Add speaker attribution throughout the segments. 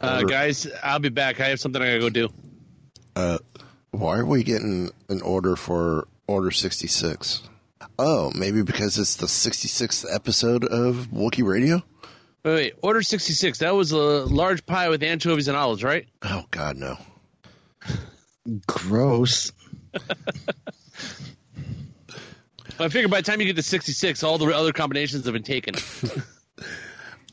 Speaker 1: Uh, guys, I'll be back. I have something I gotta go do.
Speaker 2: Uh, Why are we getting an order for Order 66? Oh, maybe because it's the 66th episode of Wookiee Radio?
Speaker 1: Wait, wait, Order 66. That was a large pie with anchovies and olives, right?
Speaker 2: Oh, God, no.
Speaker 3: Gross.
Speaker 1: I figure by the time you get to 66, all the other combinations have been taken.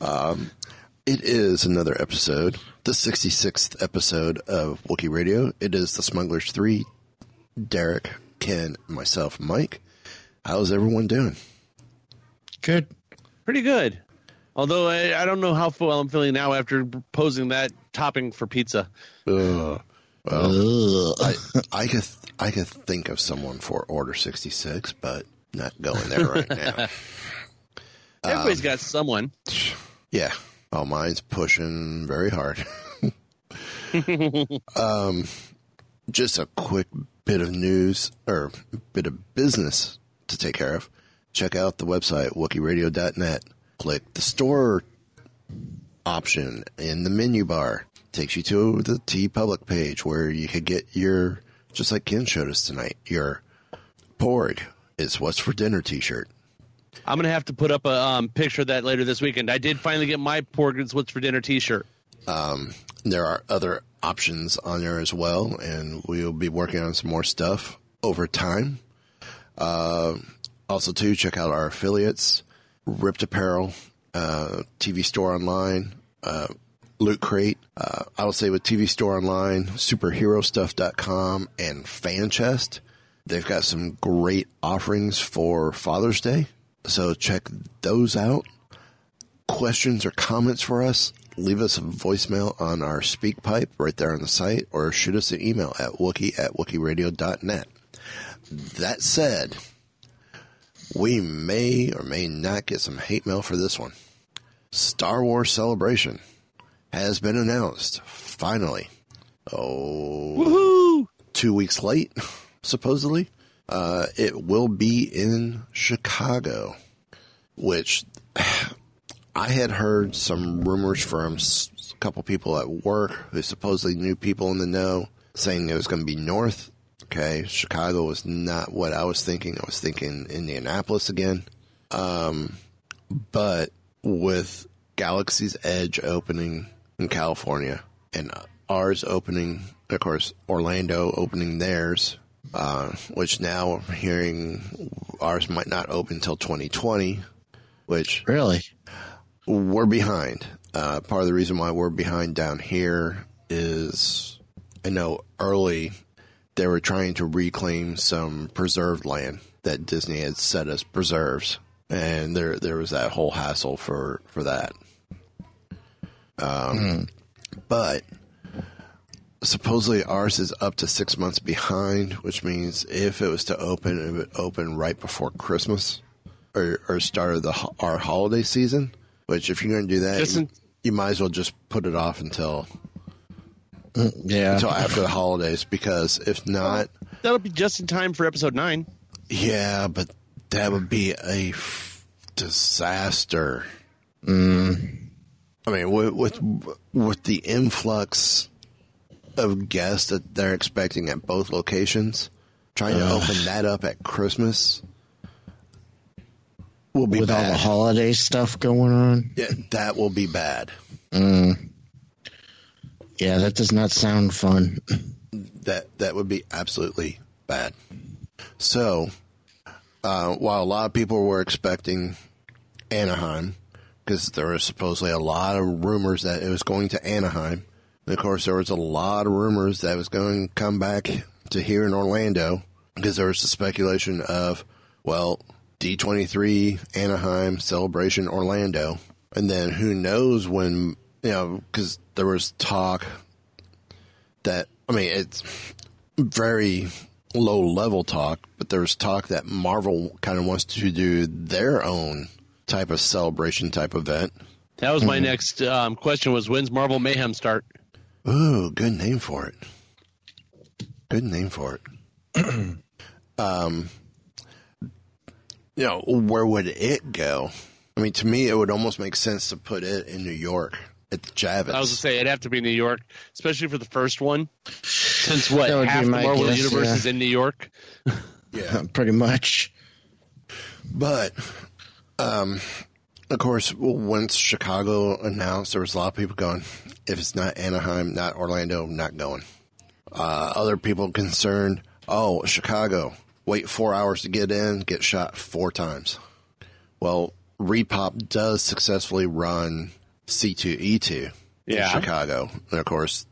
Speaker 2: It is another episode, the 66th episode of Wookiee Radio. It is the Smugglers 3, Derek, Ken, myself, Mike. How's everyone doing?
Speaker 3: Good.
Speaker 1: Pretty good. Although I, I don't know how well I'm feeling now after posing that topping for pizza.
Speaker 2: Ugh.
Speaker 3: Ugh.
Speaker 2: I, I could I could think of someone for Order 66, but not going there right now.
Speaker 1: Everybody's um, got someone.
Speaker 2: Yeah. Oh, mine's pushing very hard. um, just a quick bit of news or bit of business to take care of. Check out the website, WookieRadio.net. Click the store option in the menu bar. Takes you to the TeePublic page where you could get your, just like Ken showed us tonight, your Porg is what's for dinner t-shirt.
Speaker 1: I'm gonna have to put up a um, picture of that later this weekend. I did finally get my Porgins What's for Dinner T-shirt.
Speaker 2: there are other options on there as well, and we'll be working on some more stuff over time. Uh, also, too, check out our affiliates, Ripped Apparel, uh, TV Store Online, uh, Loot Crate. Uh, I will say with TV Store Online, SuperHeroStuff.com, and FanChest. They've got some great offerings for Father's Day, so check those out questions or comments for us, leave us a voicemail on our SpeakPipe right there on the site or shoot us an email at wookie at wookieradio.net. That said, we may or may not get some hate mail for this one. Star Wars Celebration has been announced, finally. Oh,
Speaker 1: Woohoo!
Speaker 2: two weeks late, supposedly. Uh, it will be in Chicago, which I had heard some rumors from a couple people at work who supposedly knew people in the know saying it was going to be north. Okay, Chicago was not what I was thinking. I was thinking Indianapolis again. Um, but with Galaxy's Edge opening in California and ours opening, of course, Orlando opening theirs, uh, which now I'm hearing ours might not open until 2020, which
Speaker 3: Really?
Speaker 2: we're behind. Uh, part of the reason why we're behind down here is I know early they were trying to reclaim some preserved land that Disney had set as preserves, and there there was that whole hassle for for that. Um, but supposedly ours is up to six months behind, which means if it was to open, it would open right before Christmas or, or start of the our holiday season. Which, if you're going to do that, you, you might as well just put it off until mm,
Speaker 3: Yeah.
Speaker 2: until after the holidays, because if not,
Speaker 1: That'll be just in time for episode nine.
Speaker 2: yeah, but that would be a f- disaster. Mm. I mean, with, with with the influx of guests that they're expecting at both locations, trying to open that up at Christmas, will be
Speaker 3: with all the holiday stuff going on.
Speaker 2: yeah, that will be bad.
Speaker 3: Mm. Yeah, that does not sound fun.
Speaker 2: That that would be absolutely bad. So, uh, while a lot of people were expecting Anaheim, because there was supposedly a lot of rumors that it was going to Anaheim, of course there was a lot of rumors that it was going to come back to here in Orlando, because there was the speculation of, well, D23 Anaheim Celebration Orlando, and then who knows when you know because there was talk that I mean it's very low level talk, but there was talk that Marvel kind of wants to do their own type of celebration type event.
Speaker 1: That was my next um, question: was when's Marvel Mayhem start?
Speaker 2: Ooh, good name for it. Good name for it. um, you know, where would it go? I mean, to me, it would almost make sense to put it in New York at the Javits.
Speaker 1: I was to say it'd have to be New York, especially for the first one. Since what
Speaker 3: That would be
Speaker 1: half the Marvel
Speaker 3: guess,
Speaker 1: universe
Speaker 3: yeah.
Speaker 1: is in New York.
Speaker 2: yeah,
Speaker 3: Pretty much.
Speaker 2: But, um, of course, once Chicago announced, there was a lot of people going, if it's not Anaheim, not Orlando, not going. Uh, other people concerned, oh, Chicago, wait four hours to get in, get shot four times. Well, ReedPop does successfully run C2E2
Speaker 1: Yeah.
Speaker 2: in Chicago. And of course,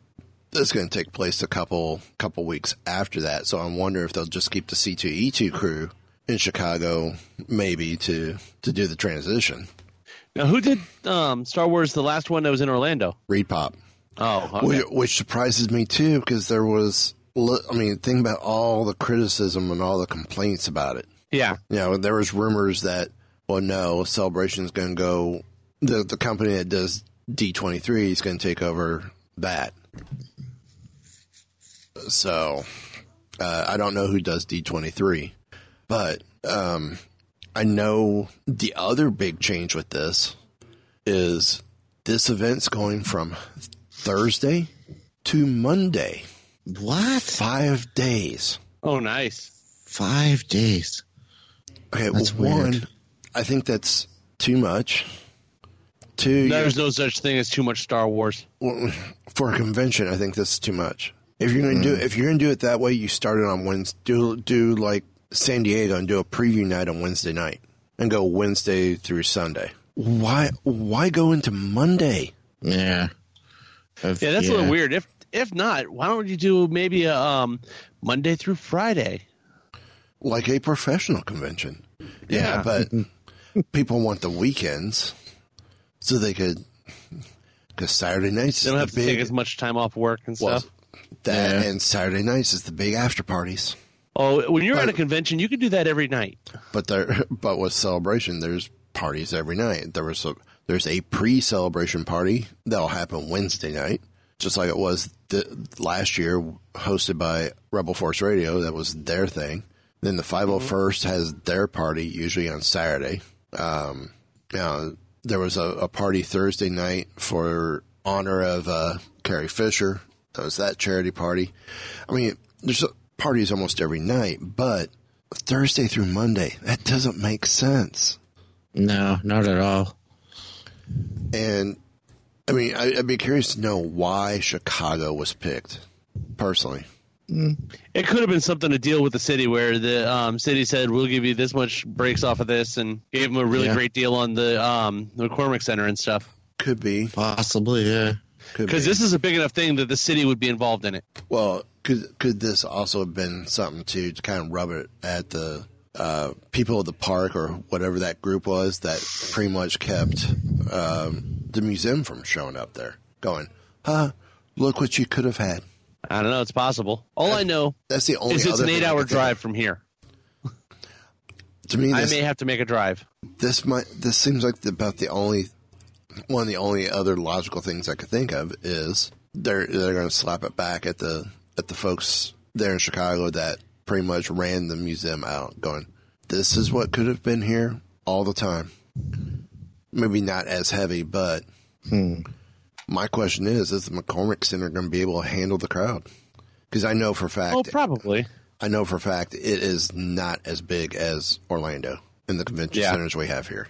Speaker 2: this is going to take place a couple couple weeks after that. So I wonder if they'll just keep the C2E2 crew in Chicago, maybe to to do the transition.
Speaker 1: Now, who did um, Star Wars the last one that was in Orlando?
Speaker 2: ReedPop,
Speaker 1: Oh, okay.
Speaker 2: which, which surprises me too, because there was. I mean, think about all the criticism and all the complaints about it.
Speaker 1: yeah.
Speaker 2: You know, there was rumors that, well, no, Celebration is going to go. The the company that does D23 is going to take over that. So, uh, I don't know who does D23, but um, I know the other big change with this is this event's going from Thursday to Monday,
Speaker 3: What?
Speaker 2: five days.
Speaker 1: Oh, nice.
Speaker 3: Five days.
Speaker 2: Okay,
Speaker 3: That's
Speaker 2: well, one,
Speaker 3: weird.
Speaker 2: I think that's too much. Two,
Speaker 1: There's no such thing as too much Star Wars.
Speaker 2: well, for a convention, I think this is too much. If you're gonna do hmm. if you're gonna do it that way, you start it on Wednesday. Do do like San Diego and do a preview night on Wednesday night and go Wednesday through Sunday. Why why go into Monday?
Speaker 3: Yeah. If-
Speaker 1: Yeah, that's a little weird. If if not, why don't you do maybe a um, Monday through Friday?
Speaker 2: Like a professional convention. Yeah,
Speaker 1: Yeah.
Speaker 2: but people want the weekends so they could because Saturday nights
Speaker 1: They
Speaker 2: is
Speaker 1: don't
Speaker 2: the
Speaker 1: have to
Speaker 2: big
Speaker 1: take as much time off work and
Speaker 2: well,
Speaker 1: stuff.
Speaker 2: that
Speaker 3: Yeah.
Speaker 2: and Saturday nights is the big after parties.
Speaker 1: Oh, when you're at a convention, you can do that every night.
Speaker 2: But there, but with celebration, there's parties every night. There was a there's a pre-celebration party that'll happen Wednesday night, just like it was the, last year, hosted by Rebel Force Radio. That was their thing. Then the 501st has their party usually on Saturday. Um, you know, there was a, a party Thursday night for honor of uh, Carrie Fisher. That was that charity party. I mean, there's parties almost every night, but Thursday through Monday, that doesn't make sense.
Speaker 3: No, not at all.
Speaker 2: And I mean, I, I'd be curious to know why Chicago was picked, personally.
Speaker 1: It could have been something to deal with the city where the um, city said we'll give you this much breaks off of this and gave them a really
Speaker 3: Yeah.
Speaker 1: great deal on the um, the McCormick Center and stuff.
Speaker 2: Could be.
Speaker 3: Possibly, yeah.
Speaker 1: Because
Speaker 2: be.
Speaker 1: this is a big enough thing that the city would be involved in it.
Speaker 2: Well, could could this also have been something to, to kind of rub it at the uh, people of the park or whatever that group was that pretty much kept um, the museum from showing up there, going, "Huh, look what you could have had."
Speaker 1: I don't know. It's possible. All I know
Speaker 2: That's the only.
Speaker 1: is it's an eight-hour drive from here.
Speaker 2: To me,
Speaker 1: I
Speaker 2: this,
Speaker 1: may have to make a drive.
Speaker 2: this might this seems like the, about the only one of the only other logical things I could think of is they're they're going to slap it back at the at the folks there in Chicago that pretty much ran the museum out, going, "This is what could have been here all the time." Maybe not as heavy, but hmm. my question is: Is the McCormick Center going to be able to handle the crowd? Because I know for a fact,
Speaker 1: Oh, probably.
Speaker 2: I know for a fact it is not as big as Orlando. in the convention
Speaker 1: Yeah.
Speaker 2: centers we have here.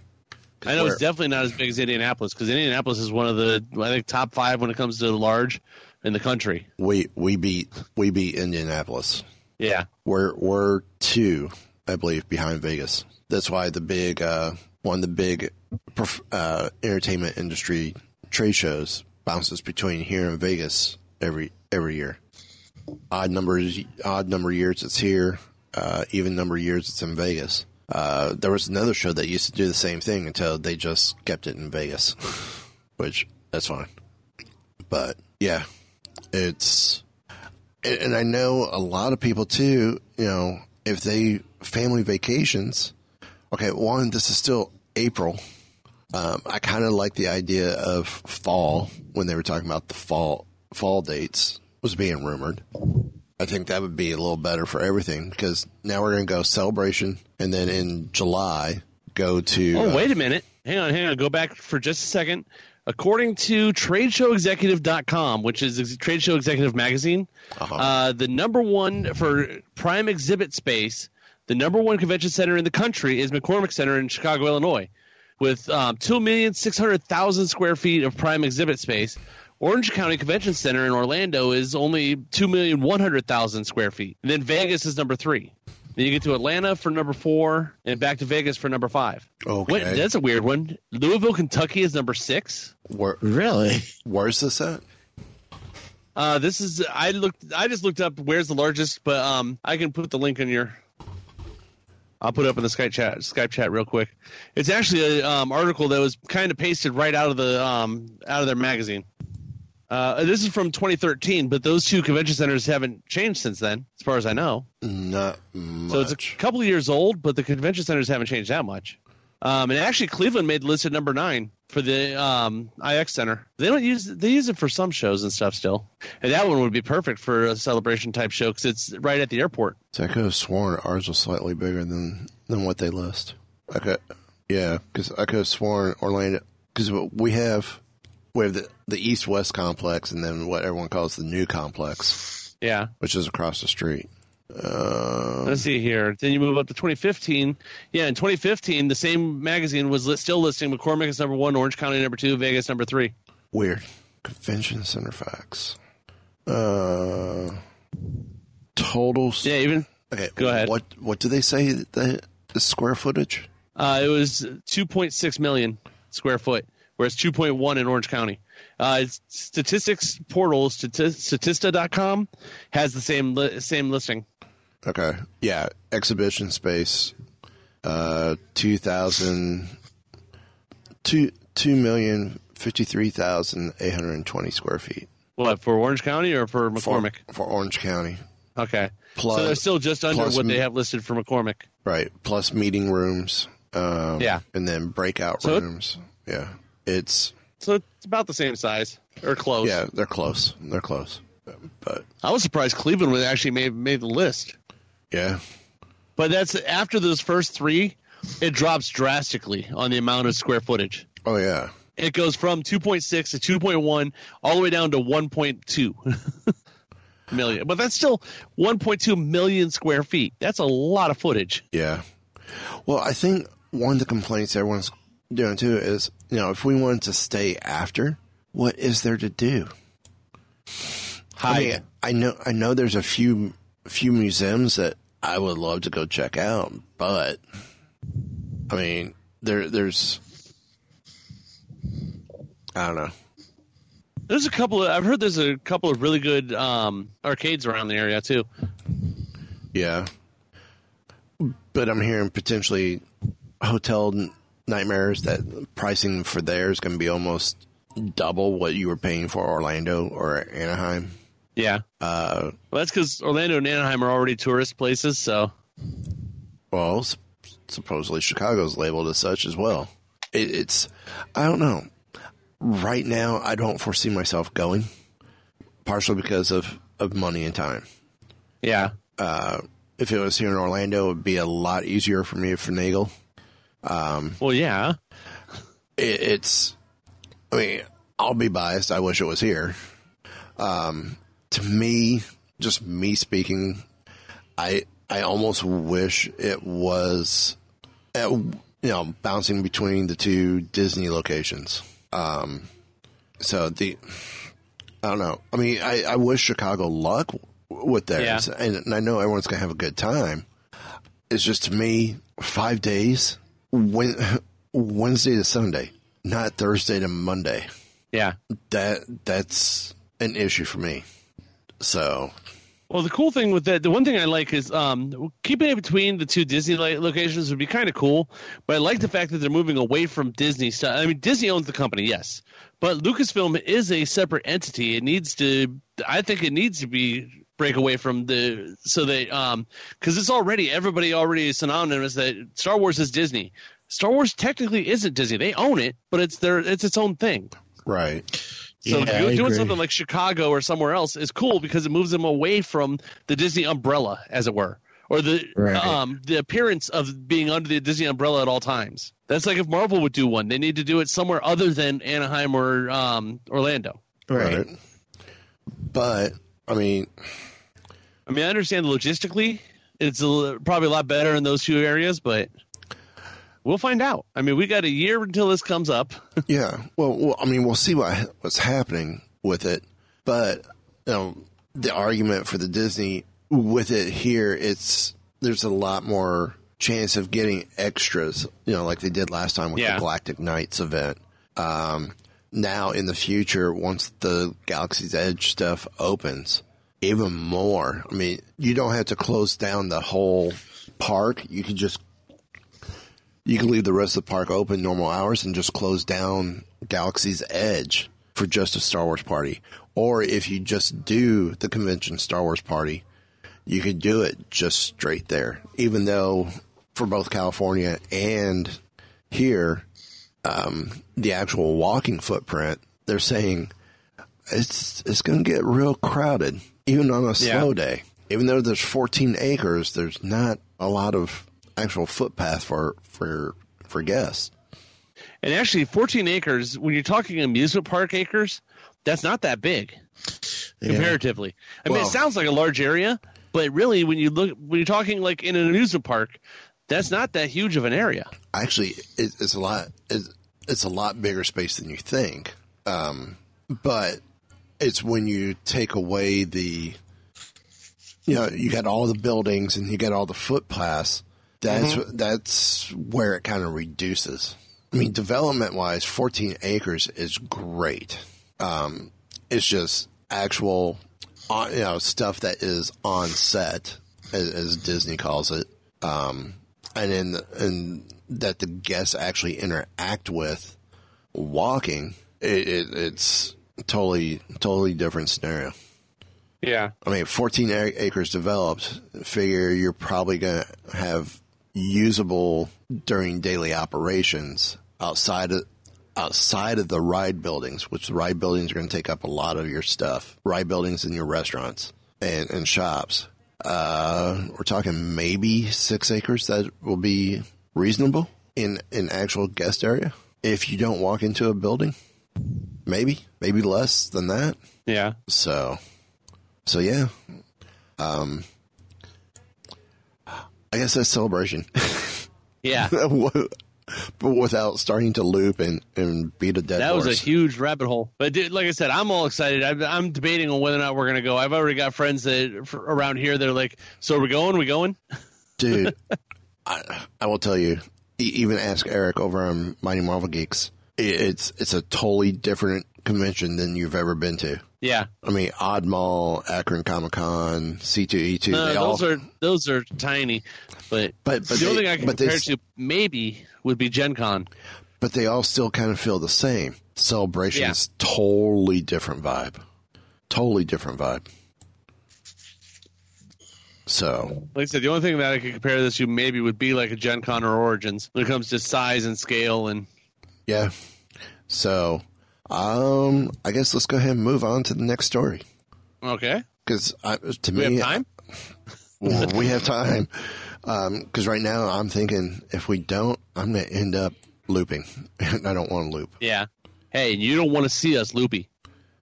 Speaker 1: I know
Speaker 2: we're-
Speaker 1: it's definitely not as big as Indianapolis because Indianapolis is one of the I think top five when it comes to large in the country.
Speaker 2: we we beat we beat Indianapolis.
Speaker 1: Yeah,
Speaker 2: We're we're two, I believe, behind Vegas. That's why the big uh, one of the big uh, entertainment industry trade shows bounces between here and Vegas every every year. Odd numbers, odd number of years it's here. Uh, even number of years it's in Vegas. Uh, there was another show that used to do the same thing until they just kept it in Vegas, which that's fine. But yeah, it's and I know a lot of people too, you know, if they family vacations, okay, one, this is still April. Um, I kind of like the idea of fall when they were talking about the fall fall dates was being rumored. I think that would be a little better for everything because now we're going to go celebration and then in July go to
Speaker 1: Oh,
Speaker 2: uh,
Speaker 1: wait a minute. Hang on, hang on. Go back for just a second. According to TradeShowExecutive.com, which is Trade Show Executive magazine,
Speaker 2: Uh-huh.
Speaker 1: uh, the number one for prime exhibit space, the number one convention center in the country is McCormick Center in Chicago, Illinois, with um, 2,600,000 square feet of prime exhibit space. Orange County Convention Center in Orlando is only 2,100,000 square feet. And then Vegas is number three. Then you get to Atlanta for number four, and back to Vegas for number five.
Speaker 2: Okay.
Speaker 1: Wait, that's a weird one. Louisville, Kentucky is number six.
Speaker 2: where,
Speaker 3: Really?
Speaker 2: where's this at?
Speaker 1: Uh, this is I looked. I just looked up where's the largest, but um, I can put the link in your. I'll put it up in the Skype chat. Skype chat real quick. It's actually an um, article that was kind of pasted right out of the um, out of their magazine. Uh, this is from 2013, but those two convention centers haven't changed since then, as far as I know.
Speaker 2: Not much.
Speaker 1: So it's a couple of years old, but the convention centers haven't changed that much. Um, and actually, Cleveland made the list at number nine for the um, IX Center. They don't use they use it for some shows and stuff still. And that one would be perfect for a celebration type show because it's right at the airport.
Speaker 2: So I could have sworn ours was slightly bigger than than what they list. I could, yeah, because I could have sworn Orlando because we have we have the the East West complex and then what everyone calls the new complex,
Speaker 1: Yeah.
Speaker 2: which is across the street. Uh,
Speaker 1: Let's see here. Then you move up to 2015. Yeah, in 2015, the same magazine was li- still listing McCormick as number one, Orange County number two, Vegas number three.
Speaker 2: weird convention center facts. Uh, total.
Speaker 1: Yeah, even
Speaker 2: Okay,
Speaker 1: go ahead.
Speaker 2: What what do they say the, the square footage?
Speaker 1: Uh, it was 2.6 million square foot, whereas 2.1 in Orange County. Uh, statistics portal Statista.com has the same li- same listing.
Speaker 2: Okay. Yeah. Exhibition space. Uh, two thousand two two million fifty three thousand eight hundred and twenty square feet
Speaker 1: What for Orange County or for
Speaker 2: for,
Speaker 1: McCormick?
Speaker 2: for Orange County.
Speaker 1: okay,
Speaker 2: Plus-
Speaker 1: so they're still just under what they have listed for McCormick.
Speaker 2: Right. Plus meeting rooms. Um,
Speaker 1: Yeah.
Speaker 2: And then breakout
Speaker 1: So it-
Speaker 2: rooms. yeah. It's
Speaker 1: So it's about the same size or close.
Speaker 2: yeah. They're close. They're close. But
Speaker 1: I was surprised Cleveland would actually made made the list,
Speaker 2: yeah.
Speaker 1: but that's after those first three. It drops drastically on the amount of square footage.
Speaker 2: Oh yeah.
Speaker 1: it goes from 2.6 to 2.1 all the way down to 1.2 million but that's still 1.2 million square feet that's a lot of footage
Speaker 2: Yeah. Well, I think one of the complaints everyone's doing too is, you know, if we wanted to stay after, what is there to do? I mean, I know, I know there's a few, few museums that I would love to go check out, but I mean, there, there's, I don't know.
Speaker 1: there's a couple of i've heard there's a couple of really good um, arcades around the area too
Speaker 2: Yeah. But I'm hearing potentially hotel nightmares that pricing for there is going to be almost double what you were paying for Orlando or Anaheim.
Speaker 1: yeah
Speaker 2: Uh,
Speaker 1: well that's because orlando and anaheim are already tourist places so
Speaker 2: well, supposedly Chicago's labeled as such as well. It, it's, I don't know. Right now, I don't foresee myself going, partially because of, of money and time.
Speaker 1: yeah
Speaker 2: Uh, if it was here in Orlando, it would be a lot easier for me to finagle.
Speaker 1: Well yeah
Speaker 2: it, it's i mean i'll be biased i wish it was here um to me just me speaking i i almost wish it was uh, you know, bouncing between the two Disney locations. Um, so the, I don't know. I mean, I, I wish Chicago luck with theirs,
Speaker 1: Yeah.
Speaker 2: and, and I know everyone's gonna have a good time. It's just to me, five days, when, Wednesday to Sunday, not Thursday to Monday.
Speaker 1: Yeah.
Speaker 2: That that's an issue for me. So
Speaker 1: Well, the cool thing with that, the one thing I like is um, keeping it between the two Disney locations would be kind of cool. But I like the fact that they're moving away from Disney stuff. I mean, Disney owns the company, yes, but Lucasfilm is a separate entity. It needs to, I think, it needs to be break away from the so they um because it's already everybody already is synonymous that Star Wars is Disney. Star Wars technically isn't Disney. They own it, but it's their it's its own thing.
Speaker 2: right,
Speaker 1: So
Speaker 3: Yeah,
Speaker 1: do-
Speaker 3: I
Speaker 1: doing
Speaker 3: agree.
Speaker 1: something like Chicago or somewhere else is cool because it moves them away from the Disney umbrella, as it were, or the
Speaker 3: Right.
Speaker 1: um, the appearance of being under the Disney umbrella at all times. That's like if Marvel would do one, they need to do it somewhere other than Anaheim or um, Orlando.
Speaker 2: right. But I mean,
Speaker 1: I mean, I understand logistically, it's a, probably a lot better in those two areas, but we'll find out. I mean, we got a year until this comes up.
Speaker 2: yeah. Well, well, I mean, we'll see what what's happening with it. But you know, the argument for the Disney with it here, it's there's a lot more chance of getting extras. You know, like they did last time with
Speaker 1: Yeah.
Speaker 2: the Galactic Nights event. Um, now in the future, once the Galaxy's Edge stuff opens, even more. I mean, you don't have to close down the whole park. You can just you can leave the rest of the park open normal hours and just close down Galaxy's Edge for just a Star Wars party. Or if you just do the convention Star Wars party, you could do it just straight there. Even though for both California and here, um, the actual walking footprint, they're saying it's it's going to get real crowded, even on a slow
Speaker 1: Yeah.
Speaker 2: day. Even though there's 14 acres, there's not a lot of actual footpath for for for guests.
Speaker 1: And actually, 14 acres, when you're talking amusement park acres, that's not that big comparatively. I mean, it sounds like a large area, but really, when you look, when you're talking like in an amusement park, that's not that huge of an area.
Speaker 2: Actually, it, it's a lot. It's, it's a lot bigger space than you think. Um, but it's when you take away the, you know, you got all the buildings and you got all the footpaths. That's that's where it kind of reduces. I mean, development wise, 14 acres is great. Um, it's just actual, uh, you know, stuff that is on set, as, as Disney calls it. Um, and in and that the guests actually interact with walking, it, it, it's totally totally different scenario.
Speaker 1: Yeah.
Speaker 2: I mean, 14 acres developed. Figure you're probably going to have usable during daily operations outside of outside of the ride buildings, which the ride buildings are going to take up a lot of your stuff. Ride buildings and your restaurants and, and shops. Uh, we're talking maybe six acres that will be reasonable in an actual guest area. If you don't walk into a building, maybe, maybe less than that.
Speaker 1: Yeah.
Speaker 2: So, so yeah. Um, I guess that's celebration,
Speaker 1: Yeah.
Speaker 2: but without starting to loop and, and beat a dead
Speaker 1: That was a huge rabbit hole. But dude, like I said, I'm all excited. I'm, I'm debating on whether or not we're going to go. I've already got friends that for, around here. They're like, "So we're we going? We going?"
Speaker 2: dude. I, I will tell you. Even ask Eric over on Mighty Marvel Geeks. It's it's a totally different convention than you've ever been to.
Speaker 1: Yeah.
Speaker 2: I mean, Oddmall, Akron Comic Con, C two E two.
Speaker 1: No,
Speaker 2: They all
Speaker 1: those are those are tiny. But,
Speaker 2: But- but
Speaker 1: the only
Speaker 2: they-
Speaker 1: thing I can
Speaker 2: but they
Speaker 1: compare to maybe would be Gen Con.
Speaker 2: but they all still kind of feel the same. Celebration
Speaker 1: Yeah.
Speaker 2: is totally different vibe. Totally different vibe. So
Speaker 1: Like I said, the only thing that I could compare this to maybe would be like a Gen Con or Origins when it comes to size and scale and
Speaker 2: yeah. So um I guess let's go ahead and move on to the next story.
Speaker 1: okay.
Speaker 2: Because to
Speaker 1: Do we
Speaker 2: me
Speaker 1: have time?
Speaker 2: Well, we have time. Because right now I'm thinking if we don't, I'm going to end up looping. and I don't want to loop.
Speaker 1: Yeah. Hey, you don't want to see us loopy.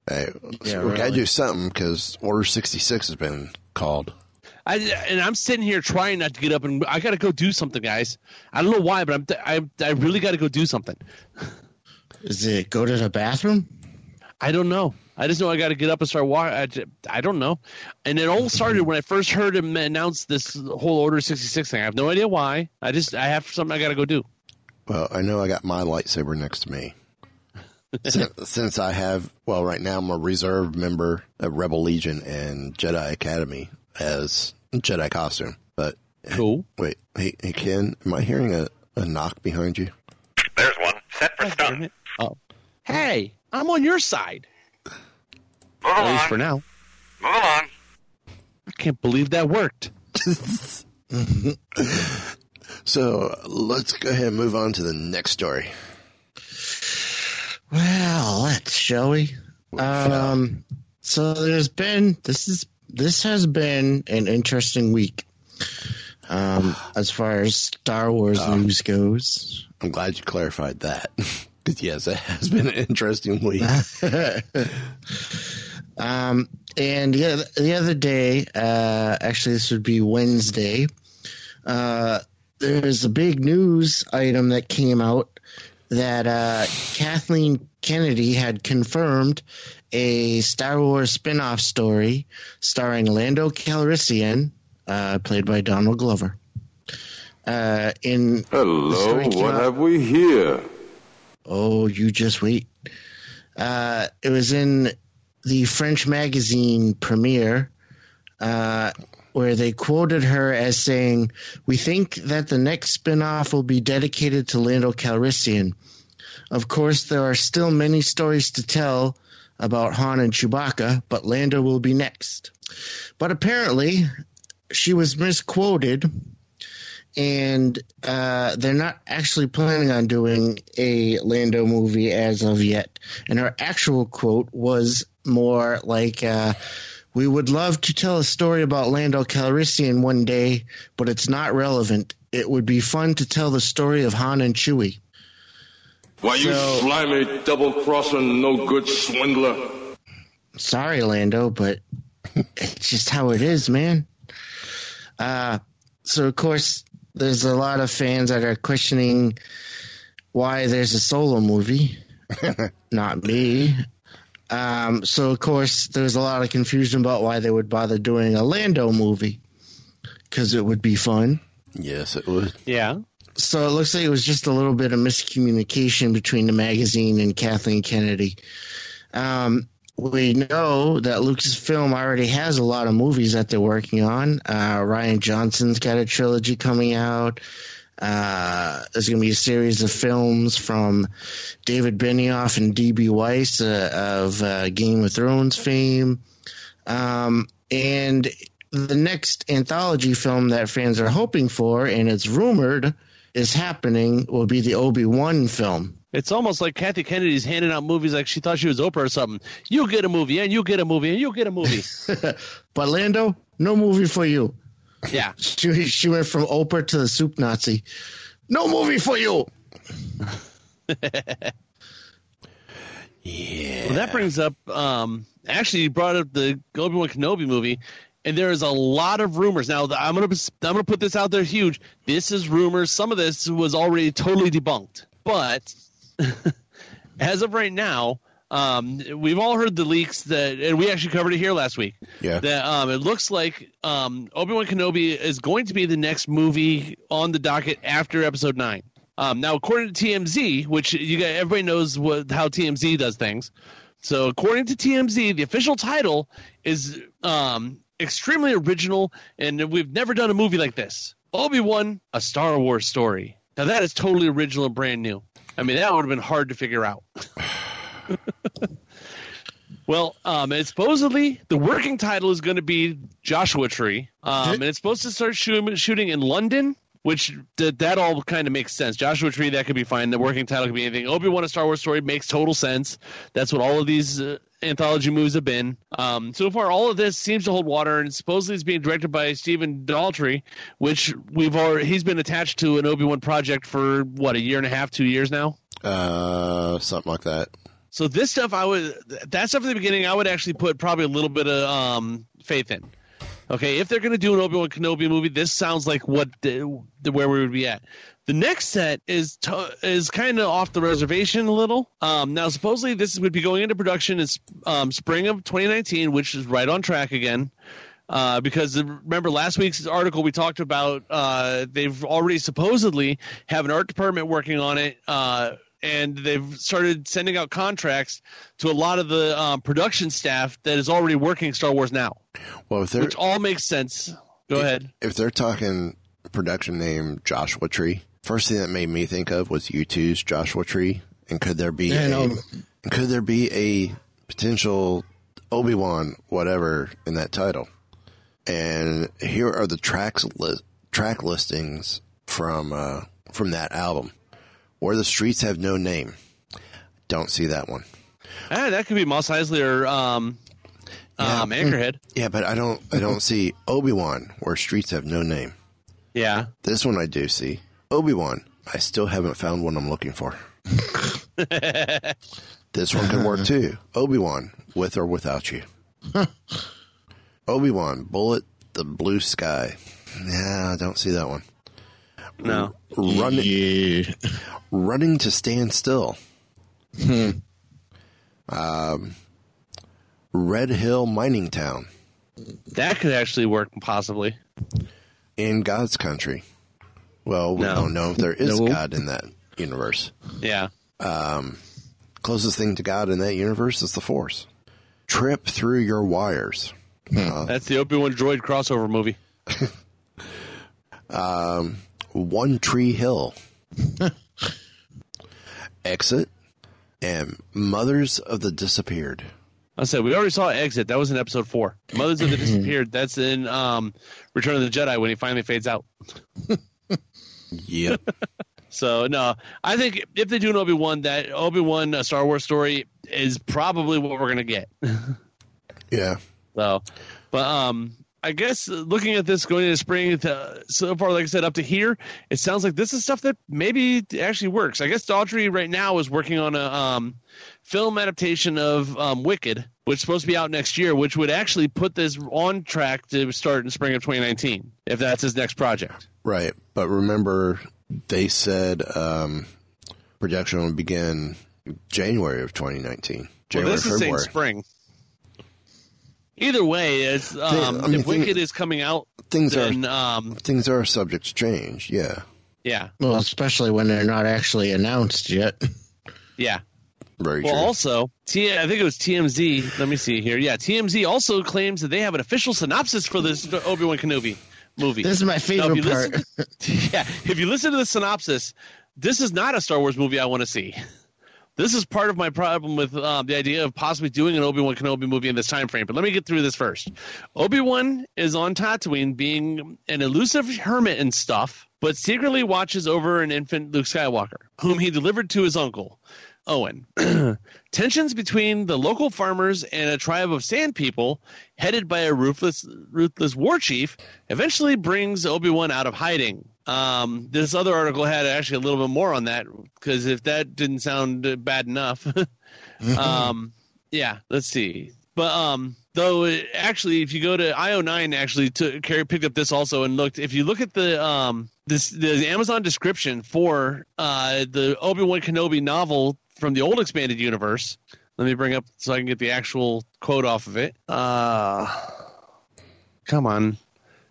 Speaker 2: Hey,
Speaker 3: Yeah,
Speaker 2: we got to do something because Order 66 has been called.
Speaker 1: I and I'm sitting here trying not to get up, and I got to go do something, guys. I don't know why, but I'm I I really got to go do something.
Speaker 3: Is it go to the bathroom?
Speaker 1: I don't know. I just know I got to get up and start walking. I, ju- I don't know. And it all started when I first heard him announce this whole Order 66 thing. I have no idea why. I just I have something I got to go do.
Speaker 2: Well, I know I got my lightsaber next to me. since, since I have, well, right now I'm a reserve member of Rebel Legion and Jedi Academy as Jedi costume. But
Speaker 1: Cool.
Speaker 2: wait, hey, hey Ken, am I hearing a, a knock behind you?
Speaker 4: There's one. Set for stun. Move
Speaker 1: Oh. Hey, I'm on your side. At
Speaker 4: along.
Speaker 1: least for now.
Speaker 4: Move along.
Speaker 1: I can't believe that worked.
Speaker 2: So let's go ahead and move on to the next story.
Speaker 3: Well, let's shall we? Um, so there's been this is this has been an interesting week. Um, as far as Star Wars news goes.
Speaker 2: I'm glad you clarified that. Because yes, it has been an interesting week.
Speaker 3: Um, and the other, the other day, uh, actually, this would be Wednesday. Uh, there's a big news item that came out that uh, Kathleen Kennedy had confirmed a Star Wars spin-off story starring Lando Calrissian, uh, played by Donald Glover. Uh, in
Speaker 5: Hello, what
Speaker 3: out-
Speaker 5: have we here?
Speaker 3: Oh, you just wait. Uh, it was in the French magazine Premiere, uh, where they quoted her as saying, We think that the next spin-off will be dedicated to Lando Calrissian. Of course, there are still many stories to tell about Han and Chewbacca, but Lando will be next. But apparently, she was misquoted and uh, they're not actually planning on doing a Lando movie as of yet. And her actual quote was more like, uh, "We would love to tell a story about Lando Calrissian one day, but it's not relevant. It would be fun to tell the story of Han and Chewie."
Speaker 5: Why, you
Speaker 3: So-
Speaker 5: slimy, double-crossing, no-good swindler.
Speaker 3: Sorry, Lando, but it's just how it is, man. Uh, so of course, there's a lot of fans that are questioning why there's a solo movie. Not me. Um, so of course, there's a lot of confusion about why they would bother doing a Lando movie because it would be fun.
Speaker 2: Yes, it would.
Speaker 1: Yeah.
Speaker 3: So it looks like it was just a little bit of miscommunication between the magazine and Kathleen Kennedy. Um, we know that Lucasfilm already has a lot of movies that they're working on. Uh, Rian Johnson's got a trilogy coming out. Uh, there's going to be a series of films from David Benioff and D.B. Weiss uh, of uh, Game of Thrones fame. Um, and the next anthology film that fans are hoping for, and it's rumored is happening, will be the Obi Wan film.
Speaker 1: It's almost like Kathy Kennedy's handing out movies like she thought she was Oprah or something. You get a movie, and you get a movie, and you get a movie.
Speaker 3: But Lando, no movie for you.
Speaker 1: yeah.
Speaker 3: She, she went from Oprah to the soup Nazi. No movie for you.
Speaker 2: Yeah.
Speaker 1: Well, that brings up. Um, actually, you brought up the Obi Wan Kenobi movie, and there is a lot of rumors. Now, I'm gonna I'm gonna put this out there huge. This is rumors. Some of this was already totally debunked, but as of right now, um, we've all heard the leaks that, and we actually covered it here last week.
Speaker 2: Yeah.
Speaker 1: That um, it looks like um, Obi Wan Kenobi is going to be the next movie on the docket after Episode Nine. Um, now, according to TMZ, which you got, everybody knows what how TMZ does things. So, according to TMZ, the official title is um, extremely original, and we've never done a movie like this. Obi Wan: A Star Wars Story. Now, that is totally original and brand new. I mean, that would have been hard to figure out. Well, um, and supposedly the working title is going to be Joshua Tree, um, and it's supposed to start shoot, shooting in London, which th- that all kind of makes sense. Joshua Tree that could be fine. The working title could be anything. Obi Wan: A Star Wars Story makes total sense. That's what all of these uh, anthology movies have been. Um, so far, all of this seems to hold water, and supposedly it's being directed by Stephen Daldry, which we've already he's been attached to an Obi Wan project for what a year and a half, two years now.
Speaker 2: Uh, something like that.
Speaker 1: So this stuff, I would that stuff at the beginning, I would actually put probably a little bit of um, faith in. Okay, if they're going to do an Obi Wan Kenobi movie, this sounds like what the, the where we would be at. The next set is to, is kind of off the reservation a little. Um, now, supposedly this would be going into production in um, spring of 2019, which is right on track again. Uh, because remember last week's article we talked about uh, they've already supposedly have an art department working on it uh, and they've started sending out contracts to a lot of the um, production staff that is already working Star Wars now,
Speaker 2: Well, if they're
Speaker 1: which all makes sense. Go ahead.
Speaker 2: if they're talking production name Joshua Tree, first thing that made me think of was U2's Joshua Tree, and could there be
Speaker 3: Yeah,
Speaker 2: a
Speaker 3: no.
Speaker 2: could there be a potential Obi Wan whatever in that title? And here are the tracks li- track listings from uh, from that album, where the streets have no name. Don't see that one.
Speaker 1: Ah, that could be Mos Eisley or um, um, Anchorhead.
Speaker 2: Yeah, but I don't I don't see Obi Wan where streets have no name.
Speaker 1: Yeah.
Speaker 2: This one I do see. Obi Wan. I still haven't found what I'm looking for. this one could work too. Obi Wan, with or without you. Obi Wan, bullet the blue sky. Yeah, I don't see that one.
Speaker 1: No.
Speaker 2: Running,
Speaker 3: Yeah.
Speaker 2: running to stand still. Um, Red Hill Mining Town
Speaker 1: That could actually work possibly.
Speaker 2: in God's country. Well, we
Speaker 1: No.
Speaker 2: don't know if there is
Speaker 3: No.
Speaker 2: God in that universe.
Speaker 1: Yeah.
Speaker 2: Um, closest thing to God in that universe is the Force. Trip through your wires.
Speaker 1: That's the Obi Wan droid crossover movie.
Speaker 2: One Tree Hill. Exit and Mothers of the Disappeared.
Speaker 1: I said we already saw Exit. That was in episode four. Mothers of the Disappeared. That's in um, Return of the Jedi when he finally fades out.
Speaker 2: Yep.
Speaker 1: So no, I think if they do an Obi Wan, that Obi Wan uh, Star Wars story is probably what we're gonna get.
Speaker 2: yeah.
Speaker 1: So, but um, I guess uh, looking at this going into spring, to, so far, like I said, up to here, it sounds like this is stuff that maybe actually works. I guess Daldry right now is working on a um, film adaptation of um, Wicked, which is supposed to be out next year, which would actually put this on track to start in spring of 2019 if that's his next project.
Speaker 2: Right. But remember, they said um, production will begin January of 2019.
Speaker 1: Well,
Speaker 2: January,
Speaker 1: this is saying spring. Either way, it's um,
Speaker 2: I mean,
Speaker 1: if
Speaker 2: thing-
Speaker 1: Wicked is coming out,
Speaker 2: Things are
Speaker 1: um,
Speaker 2: things are subject to change. Yeah.
Speaker 1: yeah,
Speaker 3: Well, especially when they're not actually announced yet.
Speaker 1: yeah.
Speaker 2: Very
Speaker 1: Well,
Speaker 2: true.
Speaker 1: also, T- I think it was TMZ. Let me see here. Yeah, TMZ also claims that they have an official synopsis for this Obi Wan Kenobi movie.
Speaker 3: This is my favorite
Speaker 1: if you
Speaker 3: part.
Speaker 1: listen to- yeah, if you listen to the synopsis, this is not a Star Wars movie I want to see. This is part of my problem with um, the idea of possibly doing an Obi Wan Kenobi movie in this time frame. But let me get through this first. Obi Wan is on Tatooine, being an elusive hermit and stuff, but secretly watches over an infant Luke Skywalker, whom he delivered to his uncle. Owen. Tensions between the local farmers and a tribe of sand people, headed by a ruthless, ruthless war chief, eventually brings Obi Wan out of hiding. Um, this other article had actually a little bit more on that because if that didn't sound uh, bad enough, um, yeah, let's see. But um, though it- actually, if you go to IO9, actually took carry picked up this also and looked. If you look at the um this the Amazon description for uh the Obi Wan Kenobi novel from the old expanded universe. Let me bring up so I can get the actual quote off of it. Uh, come on.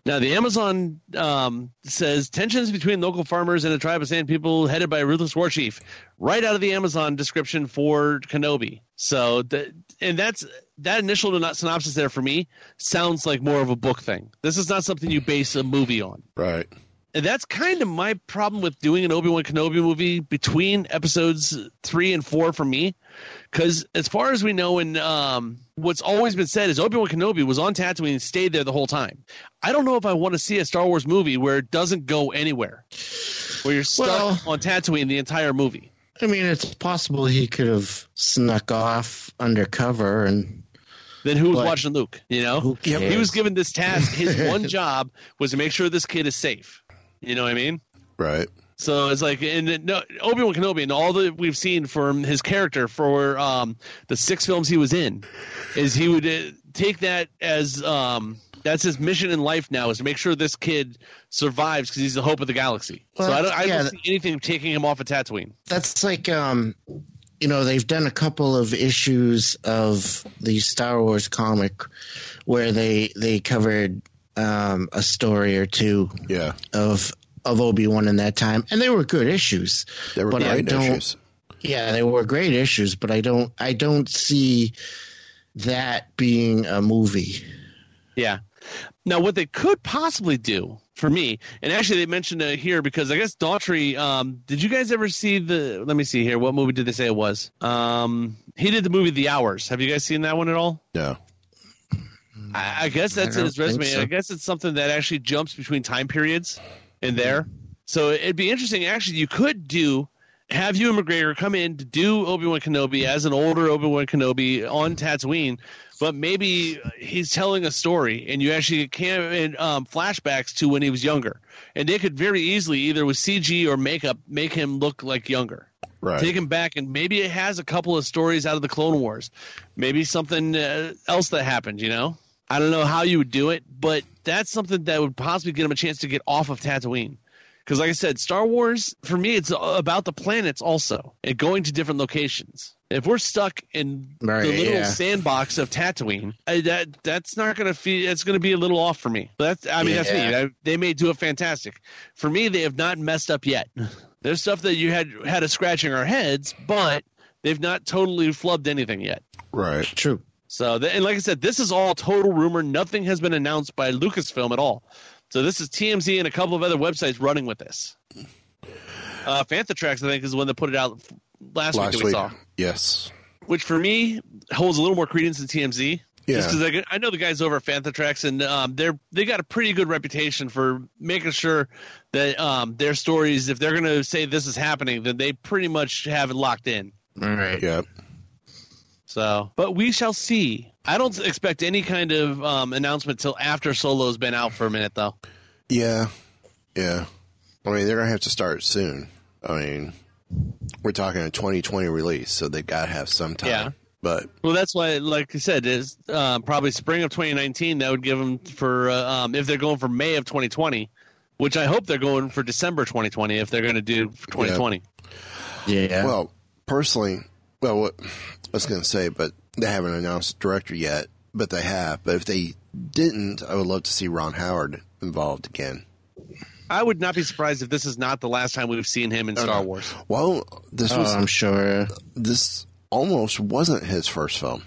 Speaker 1: Now, the Amazon um, says tensions between local farmers and a tribe of sand people headed by a ruthless war chief, right out of the Amazon description for Kenobi. So, the, and that's that initial synopsis there for me sounds like more of a book thing. This is not something you base a movie on.
Speaker 2: right.
Speaker 1: And that's kind of my problem with doing an Obi Wan Kenobi movie between episodes three and four for me, because as far as we know, and um, what's always been said is Obi Wan Kenobi was on Tatooine and stayed there the whole time. I don't know if I want to see a Star Wars movie where it doesn't go anywhere, where you're stuck
Speaker 3: Well-
Speaker 1: on Tatooine the entire movie.
Speaker 3: I mean, it's possible he could have snuck off undercover and
Speaker 1: Then who was
Speaker 3: But-
Speaker 1: watching Luke? You know,
Speaker 3: Who
Speaker 1: he was given this task. His one job was to make sure this kid is safe. You know what I mean?
Speaker 2: Right.
Speaker 1: So it's like, and no, Obi Wan Kenobi, and all that we've seen from his character for um, the six films he was in, is he would uh, take that as um, that's his mission in life now is to make sure this kid survives because he's the hope of the galaxy. so I don't, I
Speaker 3: yeah,
Speaker 1: don't see anything taking him off of Tatooine.
Speaker 3: That's like um, you know, they've done a couple of issues of the Star Wars comic where they they covered um a story or two
Speaker 2: Yeah,
Speaker 3: of of Obi Wan in that time, and they were good issues.
Speaker 2: they were
Speaker 3: but I
Speaker 2: great
Speaker 3: don't,
Speaker 2: issues.
Speaker 3: Yeah, they were great issues, but I don't I don't see that being a movie.
Speaker 1: Yeah. Now, what they could possibly do for me, and actually they mentioned it here because I guess Daldry. Um, did you guys ever see the? Let me see here. What movie did they say it was? Um, he did the movie The Hours. Have you guys seen that one at all?
Speaker 2: No,
Speaker 1: I, I guess that's
Speaker 3: I
Speaker 1: in his resume.
Speaker 3: so.
Speaker 1: I guess it's something that actually jumps between time periods in there. So it'd be interesting. Actually, you could do have Ewan McGregor come in to do Obi Wan Kenobi as an older Obi Wan Kenobi on Tatooine, but maybe he's telling a story, and you actually can um, flashbacks to when he was younger, and they could very easily either with CG or makeup make him look like younger
Speaker 2: right.
Speaker 1: take him back and maybe it has a couple of stories out of the clone wars maybe something uh, else that happened you know i don't know how you would do it but that's something that would possibly get him a chance to get off of tatooine because like i said star wars for me it's about the planets also and going to different locations if we're stuck in
Speaker 3: Right,
Speaker 1: the little
Speaker 3: yeah.
Speaker 1: sandbox of Tatooine, I, that that's not going to feel. It's going to be a little off for me. That's. I mean, that's me.
Speaker 3: Yeah.
Speaker 1: I, they may do it fantastic. For me, they have not messed up yet. There's stuff that you had had us scratching our heads, but they've not totally flubbed anything yet.
Speaker 2: right.
Speaker 3: True.
Speaker 1: So, th- and like I said, this is all total rumor. Nothing has been announced by Lucasfilm at all. So this is TMZ and a couple of other websites running with this. Uh, Fantha Tracks, I think, is the one that put it out last, week that we
Speaker 2: week,
Speaker 1: saw,
Speaker 2: yes.
Speaker 1: which for me holds a little more credence than TMZ.
Speaker 2: Yeah.
Speaker 1: Just because I, I know the guys over at Fantha Tracks, and um, they're they got a pretty good reputation for making sure that um, their stories, if they're going to say this is happening, then they pretty much have it locked in.
Speaker 3: All right.
Speaker 2: Yeah.
Speaker 1: So, but we shall see. I don't expect any kind of um, announcement till after Solo's been out for a minute, though.
Speaker 2: Yeah. Yeah. I mean, they're going to have to start soon. I mean, we're talking a 2020 release, so they got to have some time.
Speaker 1: Yeah.
Speaker 2: But
Speaker 1: Well, that's why, like I said, is uh, probably spring of 2019. That would give them for uh, um, if they're going for May of 2020, which I hope they're going for December 2020 if they're going to do for 2020.
Speaker 3: Yeah.
Speaker 2: Well, personally, well, what I was going to say, but they haven't announced a director yet, but they have. But if they didn't, I would love to see Ron Howard involved again.
Speaker 1: I would not be surprised if this is not the last time we've seen him in Star Wars.
Speaker 2: Well, this
Speaker 3: oh,
Speaker 2: was
Speaker 3: I'm sure.
Speaker 2: this almost wasn't his first film.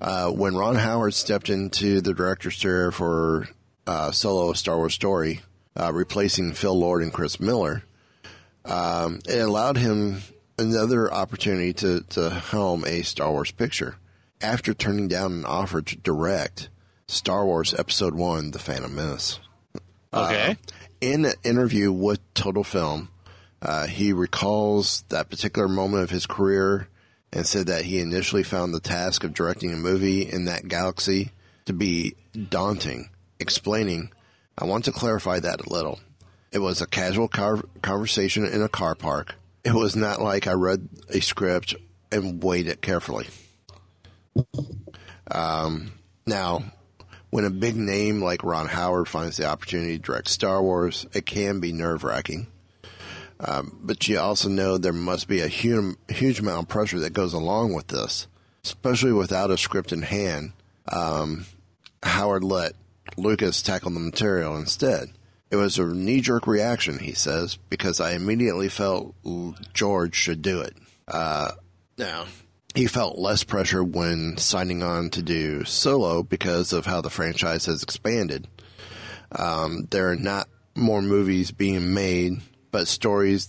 Speaker 2: Uh, when Ron Howard stepped into the director's chair for uh, Solo: A Star Wars Story, uh, replacing Phil Lord and Chris Miller, um, it allowed him another opportunity to, to helm a Star Wars picture. After turning down an offer to direct Star Wars Episode One: The Phantom Menace.
Speaker 1: Okay.
Speaker 2: In an interview with Total Film, uh, he recalls that particular moment of his career and said that he initially found the task of directing a movie in that galaxy to be daunting, explaining, I want to clarify that a little. It was a casual car- conversation in a car park. It was not like I read a script and weighed it carefully. Um, now, when a big name like Ron Howard finds the opportunity to direct Star Wars, it can be nerve wracking. Um, but you also know there must be a huge, huge amount of pressure that goes along with this, especially without a script in hand. Um, Howard let Lucas tackle the material instead. It was a knee jerk reaction, he says, because I immediately felt George should do it. Uh, now, he felt less pressure when signing on to do Solo because of how the franchise has expanded. Um, there are not more movies being made, but stories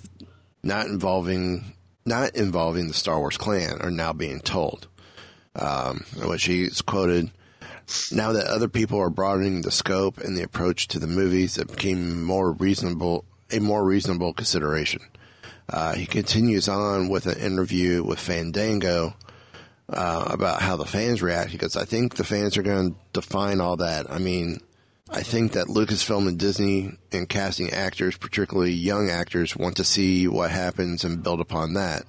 Speaker 2: not involving not involving the Star Wars clan are now being told. Um, which he's quoted, "Now that other people are broadening the scope and the approach to the movies, it became more reasonable a more reasonable consideration." Uh, he continues on with an interview with Fandango uh, about how the fans react because I think the fans are going to define all that. I mean, I think that Lucasfilm and Disney and casting actors, particularly young actors, want to see what happens and build upon that.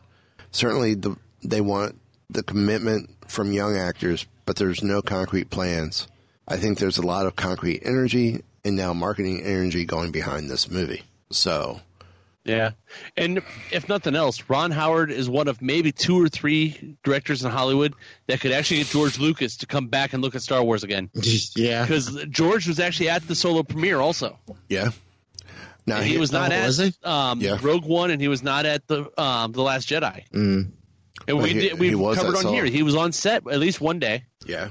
Speaker 2: Certainly, the, they want the commitment from young actors, but there's no concrete plans. I think there's a lot of concrete energy and now marketing energy going behind this movie. So,
Speaker 1: Yeah. And if nothing else, Ron Howard is one of maybe two or three directors in Hollywood that could actually get George Lucas to come back and look at Star Wars again.
Speaker 3: yeah.
Speaker 1: Because George was actually at the solo premiere also.
Speaker 2: yeah. Now
Speaker 1: And he was not
Speaker 3: oh,
Speaker 1: at
Speaker 3: was he?
Speaker 1: Um,
Speaker 2: Yeah.
Speaker 1: Rogue One, and he was not at the um, the Last Jedi.
Speaker 3: Mm.
Speaker 1: And we
Speaker 2: he-
Speaker 1: did, we
Speaker 2: he was
Speaker 1: covered on here. He was on set at least one day.
Speaker 2: Yeah.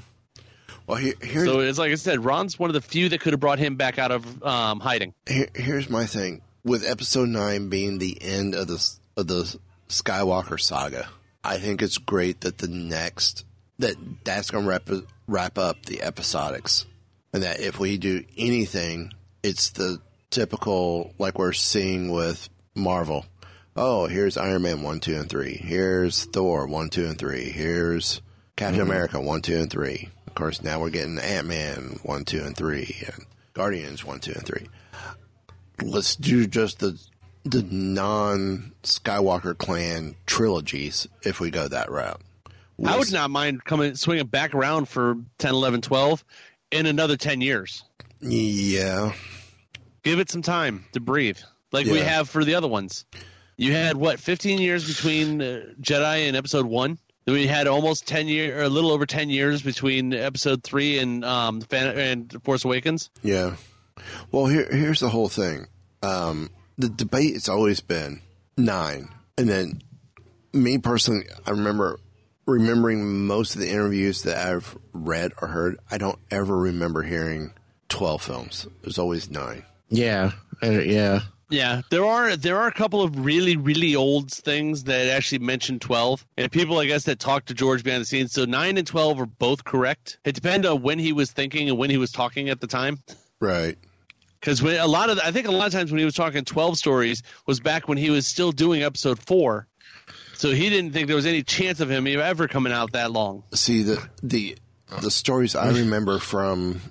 Speaker 2: Well, here, here's
Speaker 1: So it's like I said, Ron's one of the few that could have brought him back out of um, hiding.
Speaker 2: here, here's my thing with episode nine being the end of the of the Skywalker saga. I think it's great that the next that that's going to wrap wrap up the episodics, and that if we do anything, it's the typical like we're seeing with Marvel. Oh, here's Iron Man one, two, and three. Here's Thor one, two, and three. Here's Captain mm-hmm. America one, two, and three. Of course, now we're getting Ant Man one, two, and three, and Guardians one, two, and three let's do just the the non Skywalker clan trilogies if we go that route.
Speaker 1: I would not mind coming swinging back around for 10, 11, 12 in another 10 years.
Speaker 2: Yeah,
Speaker 1: Give it some time to breathe, like we have for the other ones. You had what 15 years between uh, Jedi and Episode One. Then we had almost 10 year, or a little over 10 years between Episode Three and um Fan- and Force Awakens.
Speaker 2: yeah. Well, here here's the whole thing. Um, the debate has always been nine, and then me personally, I remember remembering most of the interviews that I've read or heard. I don't ever remember hearing twelve films. There's always nine.
Speaker 3: Yeah. Uh, yeah.
Speaker 1: Yeah, there are there are a couple of really really old things that actually mention twelve, and people I guess that talked to George behind the scenes. So nine and twelve are both correct. It depends on when he was thinking and when he was talking at the time.
Speaker 2: Right.
Speaker 1: Because when a lot of I think a lot of times when he was talking twelve stories was back when he was still doing episode four, so he didn't think there was any chance of him ever coming out that long.
Speaker 2: See the the the stories I remember from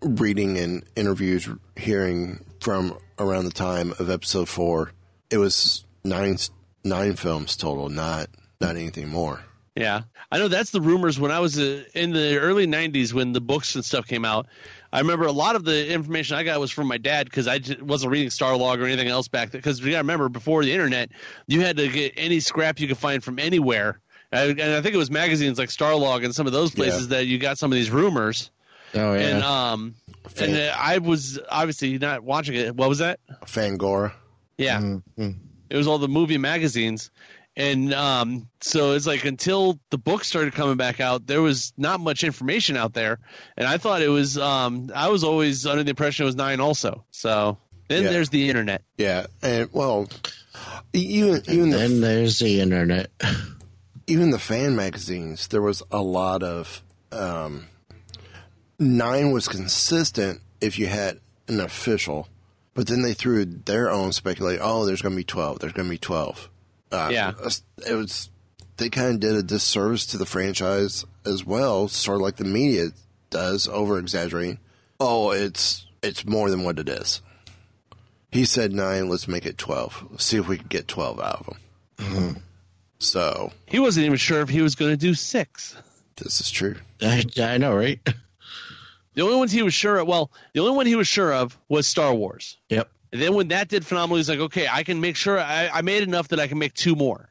Speaker 2: reading and interviews, hearing from around the time of episode four. It was nine nine films total, not not anything more.
Speaker 1: Yeah, I know that's the rumors when I was uh, in the early '90s when the books and stuff came out. I remember a lot of the information I got was from my dad because I wasn't reading Starlog or anything else back then. Because you got to remember, before the internet, you had to get any scrap you could find from anywhere. I, and I think it was magazines like Starlog and some of those places that you got some of these rumors.
Speaker 3: Oh yeah.
Speaker 1: And um, and uh, I was obviously not watching it. What was that?
Speaker 2: Fangoria.
Speaker 1: Yeah,
Speaker 3: Mhm.
Speaker 1: it was all the movie magazines. And um, so it's like until the book started coming back out, there was not much information out there. And I thought it was, um, I was always under the impression it was nine also. So then
Speaker 2: Yeah.
Speaker 1: there's the internet.
Speaker 2: Yeah, and well, even even the
Speaker 3: Then there's the internet.
Speaker 2: even the fan magazines, there was a lot of um, nine was consistent if you had an official, but then they threw their own speculation. Oh, there's going to be twelve. There's going to be twelve. Uh,
Speaker 1: Yeah.
Speaker 2: it was. They kind of did a disservice to the franchise as well, sort of like the media does, over exaggerating. Oh, it's it's more than what it is. He said nine. Let's make it twelve. see if we can get twelve out of him. So
Speaker 1: He wasn't even sure if he was going to do six.
Speaker 2: this is true.
Speaker 3: I, I know, right?
Speaker 1: The only ones he was sure of, well, the only one he was sure of was Star Wars.
Speaker 3: Yep.
Speaker 1: And then when that did phenomenal, he's like, okay, I can make sure I, I made enough that I can make two more.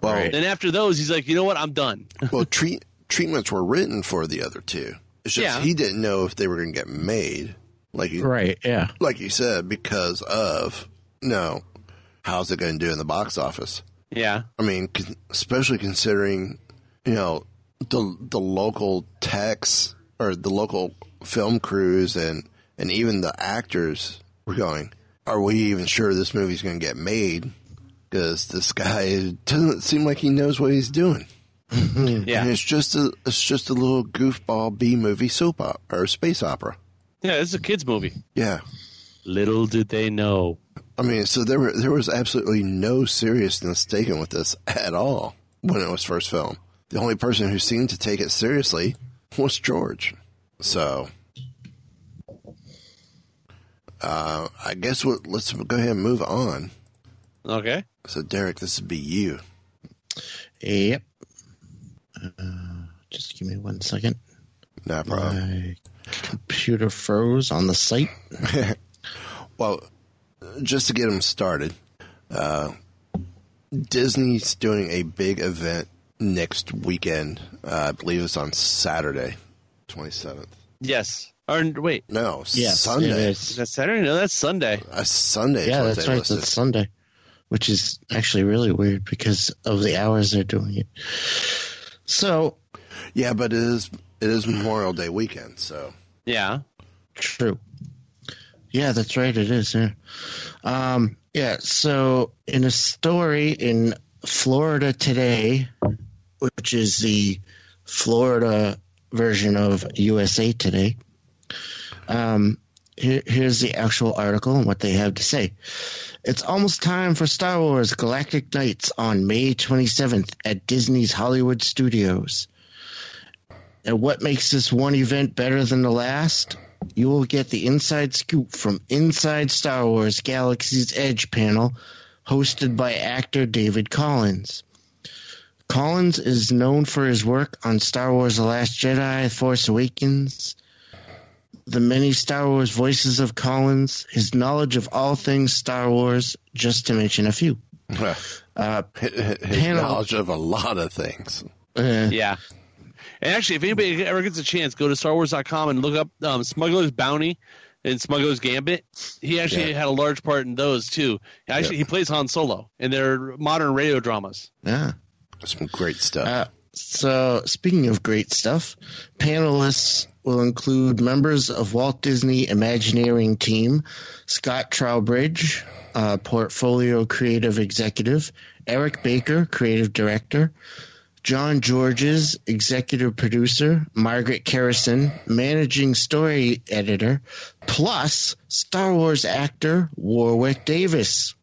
Speaker 2: Well,
Speaker 3: Right.
Speaker 1: Then after those, he's like, you know what? I'm done.
Speaker 2: well, treat, treatments were written for the other two. It's just
Speaker 1: Yeah.
Speaker 2: he didn't know if they were going to get made, like you,
Speaker 3: Right. Yeah.
Speaker 2: like you said, because of no. How's it going to do in the box office?
Speaker 1: Yeah.
Speaker 2: I mean, con- especially considering you know the the local techs or the local film crews and and even the actors were going. Are we even sure this movie's going to get made? Because this guy doesn't seem like he knows what he's doing. Mm-hmm.
Speaker 1: Yeah.
Speaker 2: And it's just a it's just a little goofball B movie soap opera or space opera.
Speaker 1: Yeah, it's a kid's movie.
Speaker 2: Yeah.
Speaker 1: Little did they know.
Speaker 2: I mean, so there were there was absolutely no seriousness taken with this at all when it was first filmed. The only person who seemed to take it seriously was George. So, uh, I guess what let's go ahead and move on.
Speaker 1: Okay.
Speaker 2: So, Derek, this would be you.
Speaker 3: Yep. Uh, just give me one second.
Speaker 2: No problem.
Speaker 3: My computer froze on the site.
Speaker 2: Well, just to get them started, uh, Disney's doing a big event next weekend. Uh, I believe it's on Saturday, 27th.
Speaker 1: Yes. Or wait,
Speaker 2: No,
Speaker 3: Yes,
Speaker 2: Sunday.
Speaker 3: it
Speaker 1: is
Speaker 3: is.
Speaker 1: that Saturday? No, that's Sunday.
Speaker 2: Uh, Sunday.
Speaker 3: Yeah, that's right.
Speaker 2: listed.
Speaker 3: That's Sunday, which is actually really weird because of the hours they're doing it. So
Speaker 2: Yeah, but it is it is Memorial Day weekend, so
Speaker 1: Yeah.
Speaker 3: True. Yeah, that's right. It is. Yeah. Um, yeah. So, in a story in Florida Today, which is the Florida version of USA Today, um, here, here's the actual article and what they have to say. It's almost time for Star Wars Galactic Nights on May 27th at Disney's Hollywood Studios. And what makes this one event better than the last? You will get the inside scoop from Inside Star Wars Galaxy's Edge panel, hosted by actor David Collins. Collins is known for his work on Star Wars The Last Jedi, Force Awakens, the many Star Wars voices of Collins, his knowledge of all things Star Wars, just to mention a few. Uh,
Speaker 2: his
Speaker 3: Panel.
Speaker 2: knowledge of a lot of things.
Speaker 3: uh,
Speaker 1: Yeah. And actually, if anybody ever gets a chance, go to StarWars.com and look up um, Smuggler's Bounty and Smuggler's Gambit. He actually
Speaker 2: Yeah.
Speaker 1: had a large part in those too. Actually,
Speaker 2: Yeah.
Speaker 1: he plays Han Solo in their modern radio dramas.
Speaker 3: yeah.
Speaker 2: Some great stuff.
Speaker 3: Uh, so, speaking of great stuff, panelists will include members of Walt Disney Imagineering team, Scott Trowbridge, uh, portfolio creative executive, Eric Baker, creative director, John Georges, executive producer, Margaret Kerrison, managing story editor, plus Star Wars actor Warwick Davis.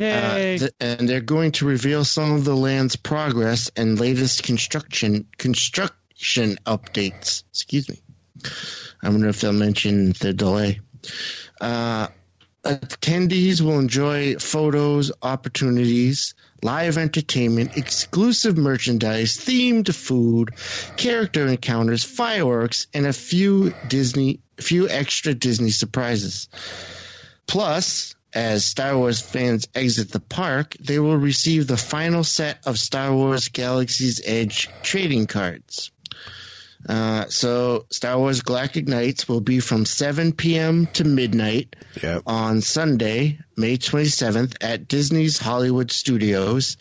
Speaker 3: Uh, th- and they're going to reveal some of the land's progress and latest construction construction updates. Excuse me. I wonder if they'll mention the delay. Uh, attendees will enjoy photos, opportunities, live entertainment, exclusive merchandise, themed food, character encounters, fireworks, and a few Disney, few extra Disney surprises. Plus, as Star Wars fans exit the park, they will receive the final set of Star Wars Galaxy's Edge trading cards. Uh, so, Star Wars Galactic Nights will be from 7 p.m. to midnight
Speaker 2: Yep.
Speaker 3: on Sunday, May 27th at Disney's Hollywood Studios.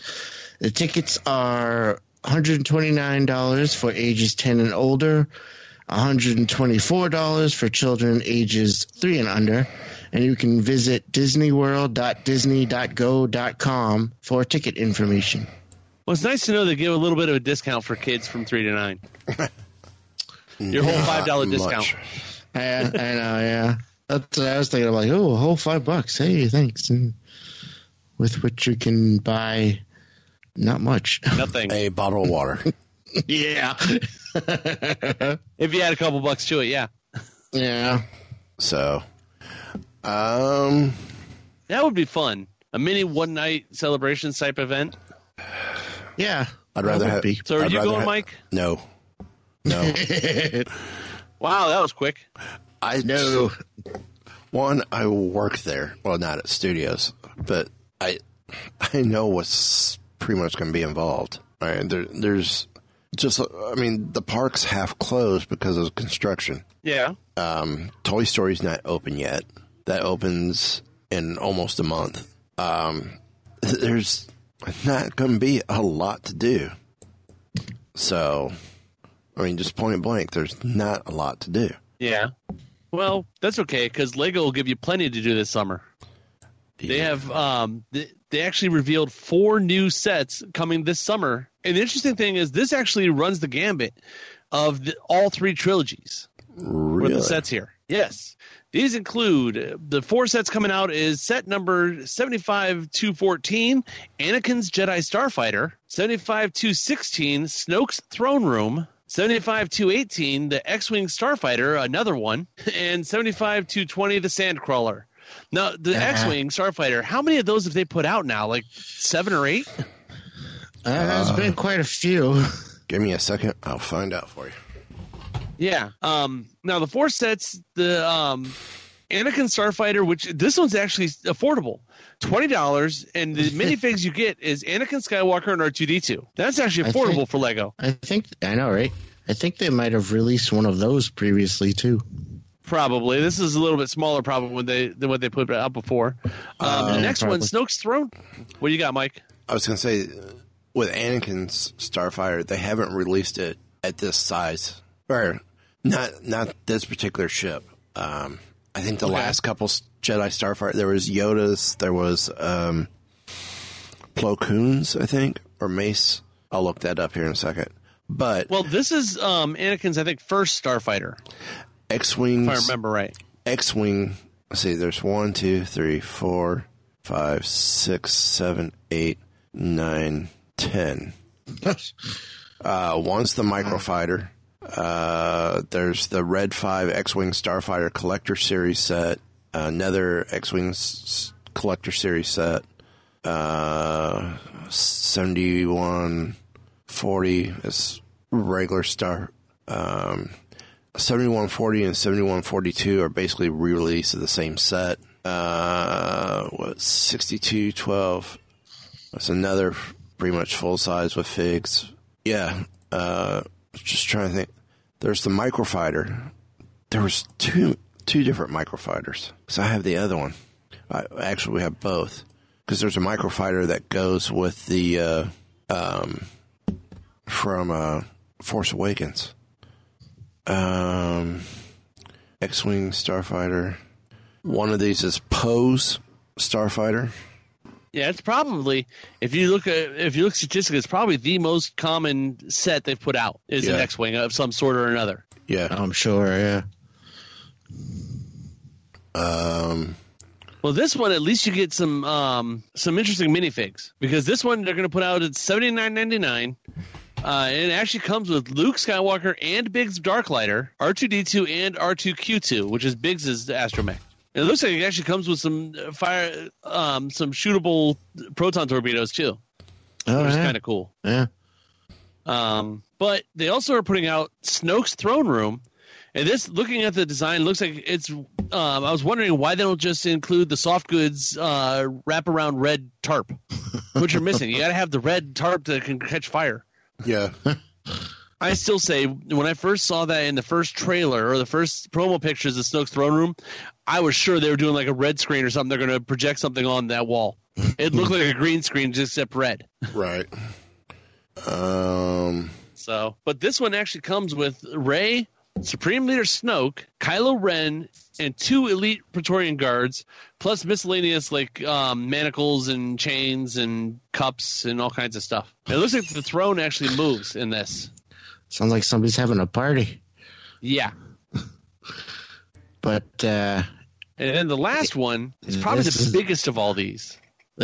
Speaker 3: The tickets are $129 for ages 10 and older, $124 for children ages 3 and under, and you can visit disneyworld.disney.go.com for ticket information.
Speaker 1: well, it's nice to know they give a little bit of a discount for kids from three to nine. Your whole five dollar discount.
Speaker 2: much.
Speaker 3: I, I know, yeah. That's what I was thinking. I'm like, oh, a whole five bucks. Hey, thanks. And with which you can buy not much.
Speaker 1: Nothing.
Speaker 2: A bottle of water.
Speaker 3: yeah.
Speaker 1: If you add a couple bucks to it, yeah,
Speaker 3: yeah.
Speaker 2: so, um,
Speaker 1: that would be fun. A mini one night celebration type event.
Speaker 3: Yeah.
Speaker 2: I'd rather
Speaker 3: would
Speaker 2: have.
Speaker 3: be.
Speaker 1: So, are
Speaker 2: I'd
Speaker 1: you going,
Speaker 2: ha-
Speaker 1: Mike?
Speaker 2: No, no.
Speaker 1: Wow, that was quick.
Speaker 2: I
Speaker 3: know.
Speaker 2: One, I work there. Well, not at studios, but I I know what's pretty much going to be involved. All right, there, there's just. I mean, the park's half closed because of construction.
Speaker 1: Yeah.
Speaker 2: Um, Toy Story's not open yet. That opens in almost a month. Um, there's not going to be a lot to do. So, I mean, just point blank, there's not a lot to do.
Speaker 1: Yeah. Well, that's okay because Lego will give you plenty to do this summer. They have um they, they actually revealed four new sets coming this summer. And the interesting thing is this actually runs the gambit of the, all three trilogies with the sets here. Yes. These include uh, the four sets coming out is set number 75 214, Anakin's Jedi Starfighter, 75 216, Snoke's Throne Room, 75 218, the X Wing Starfighter, another one, and 75 220, the Sandcrawler. Now, the
Speaker 3: Uh-huh.
Speaker 1: X Wing Starfighter, how many of those have they put out now? Like seven or eight?
Speaker 3: Uh, there's been quite a few.
Speaker 2: Give me a second. I'll find out for you.
Speaker 1: Yeah. Um. Now the four sets, the um, Anakin Starfighter, which this one's actually affordable, twenty dollars, and the minifigs you get is Anakin Skywalker and R two D two. That's actually affordable
Speaker 3: think-
Speaker 1: for Lego.
Speaker 3: I think I know, right? I think they might have released one of those previously too.
Speaker 1: Probably. This is a little bit smaller, probably when they than what they put out before. Um, the
Speaker 3: Uh,
Speaker 1: next one. Snoke's Throne. What do you got, Mike?
Speaker 2: I was going to say, with Anakin's Starfighter, they haven't released it at this size, or not not this particular ship. Um, I think the
Speaker 1: Okay.
Speaker 2: last couple Jedi Starfighter, there was Yoda's, there was um, Plo Koon's, I think, or Mace. I'll look that up here in a second. But
Speaker 1: Well, this is um, Anakin's, I think, first Starfighter,
Speaker 2: X-wing,
Speaker 1: if I remember right.
Speaker 2: X-wing. Let's see. There's one, two, three, four, five, six, seven, eight, nine, ten. Uh, one's the microfighter. Uh, there's the Red Five X-wing Starfighter Collector Series set. Another X-wing s- Collector Series set. Uh, seventy-one forty is regular star. Um, 7140 and 7142 are basically re-release of the same set. Uh, what 6212? That's another pretty much full size with figs. Yeah. Uh, just trying to think. There's the microfighter. There was two two different microfighters. So I have the other one. I, actually, we have both because there's a microfighter that goes with the uh, um, from uh, Force Awakens. Um, X-wing Starfighter. One of these is Poe's Starfighter.
Speaker 1: Yeah, it's probably if you look at if you look statistically, it's probably the most common set they've put out is an X-wing of some sort or another.
Speaker 2: Yeah.
Speaker 3: I'm sure. Yeah.
Speaker 2: Um,
Speaker 1: Well, this one at least you get some um, some interesting minifigs because this one they're going to put out at seventy nine ninety nine. Uh, and it actually comes with Luke Skywalker and Biggs Darklighter, R two D two and R two Q two, which is Biggs's astromech. It looks like it actually comes with some uh, fire, um, some shootable proton torpedoes too,
Speaker 3: Oh,
Speaker 1: which is kind of cool.
Speaker 3: yeah.
Speaker 1: Um, but they also are putting out Snoke's throne room, and this, looking at the design, looks like it's. Um, I was wondering why they don't just include the soft goods uh, wraparound red tarp, which you're missing. You got to have the red tarp that can catch fire.
Speaker 2: yeah.
Speaker 1: I still say when I first saw that in the first trailer or the first promo pictures of Snoke's throne room, I was sure they were doing like a red screen or something. They're going to project something on that wall. It looked like a green screen, just except red.
Speaker 2: right. Um,
Speaker 1: So, but this one actually comes with Rey, Supreme Leader Snoke, Kylo Ren, and two elite Praetorian guards, plus miscellaneous like um, manacles and chains and cups and all kinds of stuff. It looks like the throne actually moves in this.
Speaker 3: Sounds like somebody's having a party.
Speaker 1: Yeah.
Speaker 3: But uh,
Speaker 1: And then the last one is probably
Speaker 3: This
Speaker 1: the
Speaker 3: is-
Speaker 1: biggest of all these.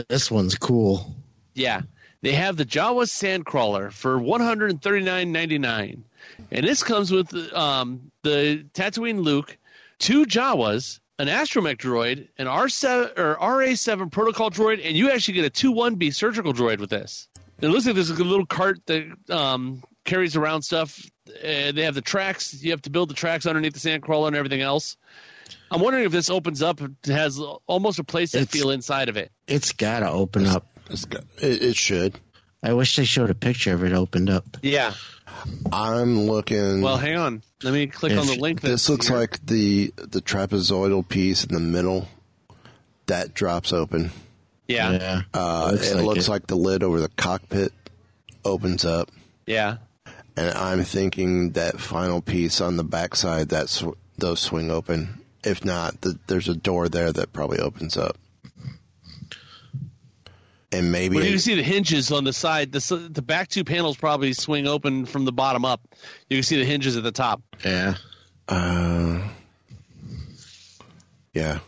Speaker 3: this one's cool.
Speaker 1: Yeah. They have the Jawa Sandcrawler for one hundred and thirty nine ninety nine, and this comes with um, the Tatooine Luke, two Jawas, an astromech droid, an R seven or RA seven protocol droid, and you actually get a two one B surgical droid with this. It looks like there's a little cart that um, carries around stuff. Uh, they have the tracks. You have to build the tracks underneath the Sandcrawler and everything else. I'm wondering if this opens up, has almost a playset
Speaker 3: It's-
Speaker 1: feel inside of it.
Speaker 3: It's gotta open up.
Speaker 2: it's got, it, it should.
Speaker 3: I wish they showed a picture of it opened up.
Speaker 1: Yeah.
Speaker 2: I'm looking.
Speaker 1: Well, hang on. Let me click on the link.
Speaker 2: this
Speaker 1: that's
Speaker 2: looks
Speaker 1: here.
Speaker 2: like the the trapezoidal piece in the middle that drops open.
Speaker 1: yeah, yeah,
Speaker 3: Yeah.
Speaker 2: Uh,
Speaker 3: Looks
Speaker 2: it
Speaker 3: like
Speaker 2: looks
Speaker 3: it.
Speaker 2: like the lid over the cockpit opens up,
Speaker 1: yeah.
Speaker 2: and I'm thinking that final piece on the backside that those swing open. If not, the, there's a door there that probably opens up, and maybe
Speaker 1: Well, you can see the hinges on the side. The the back two panels probably swing open from the bottom up. You can see the hinges at the top.
Speaker 3: Yeah.
Speaker 2: Uh, yeah.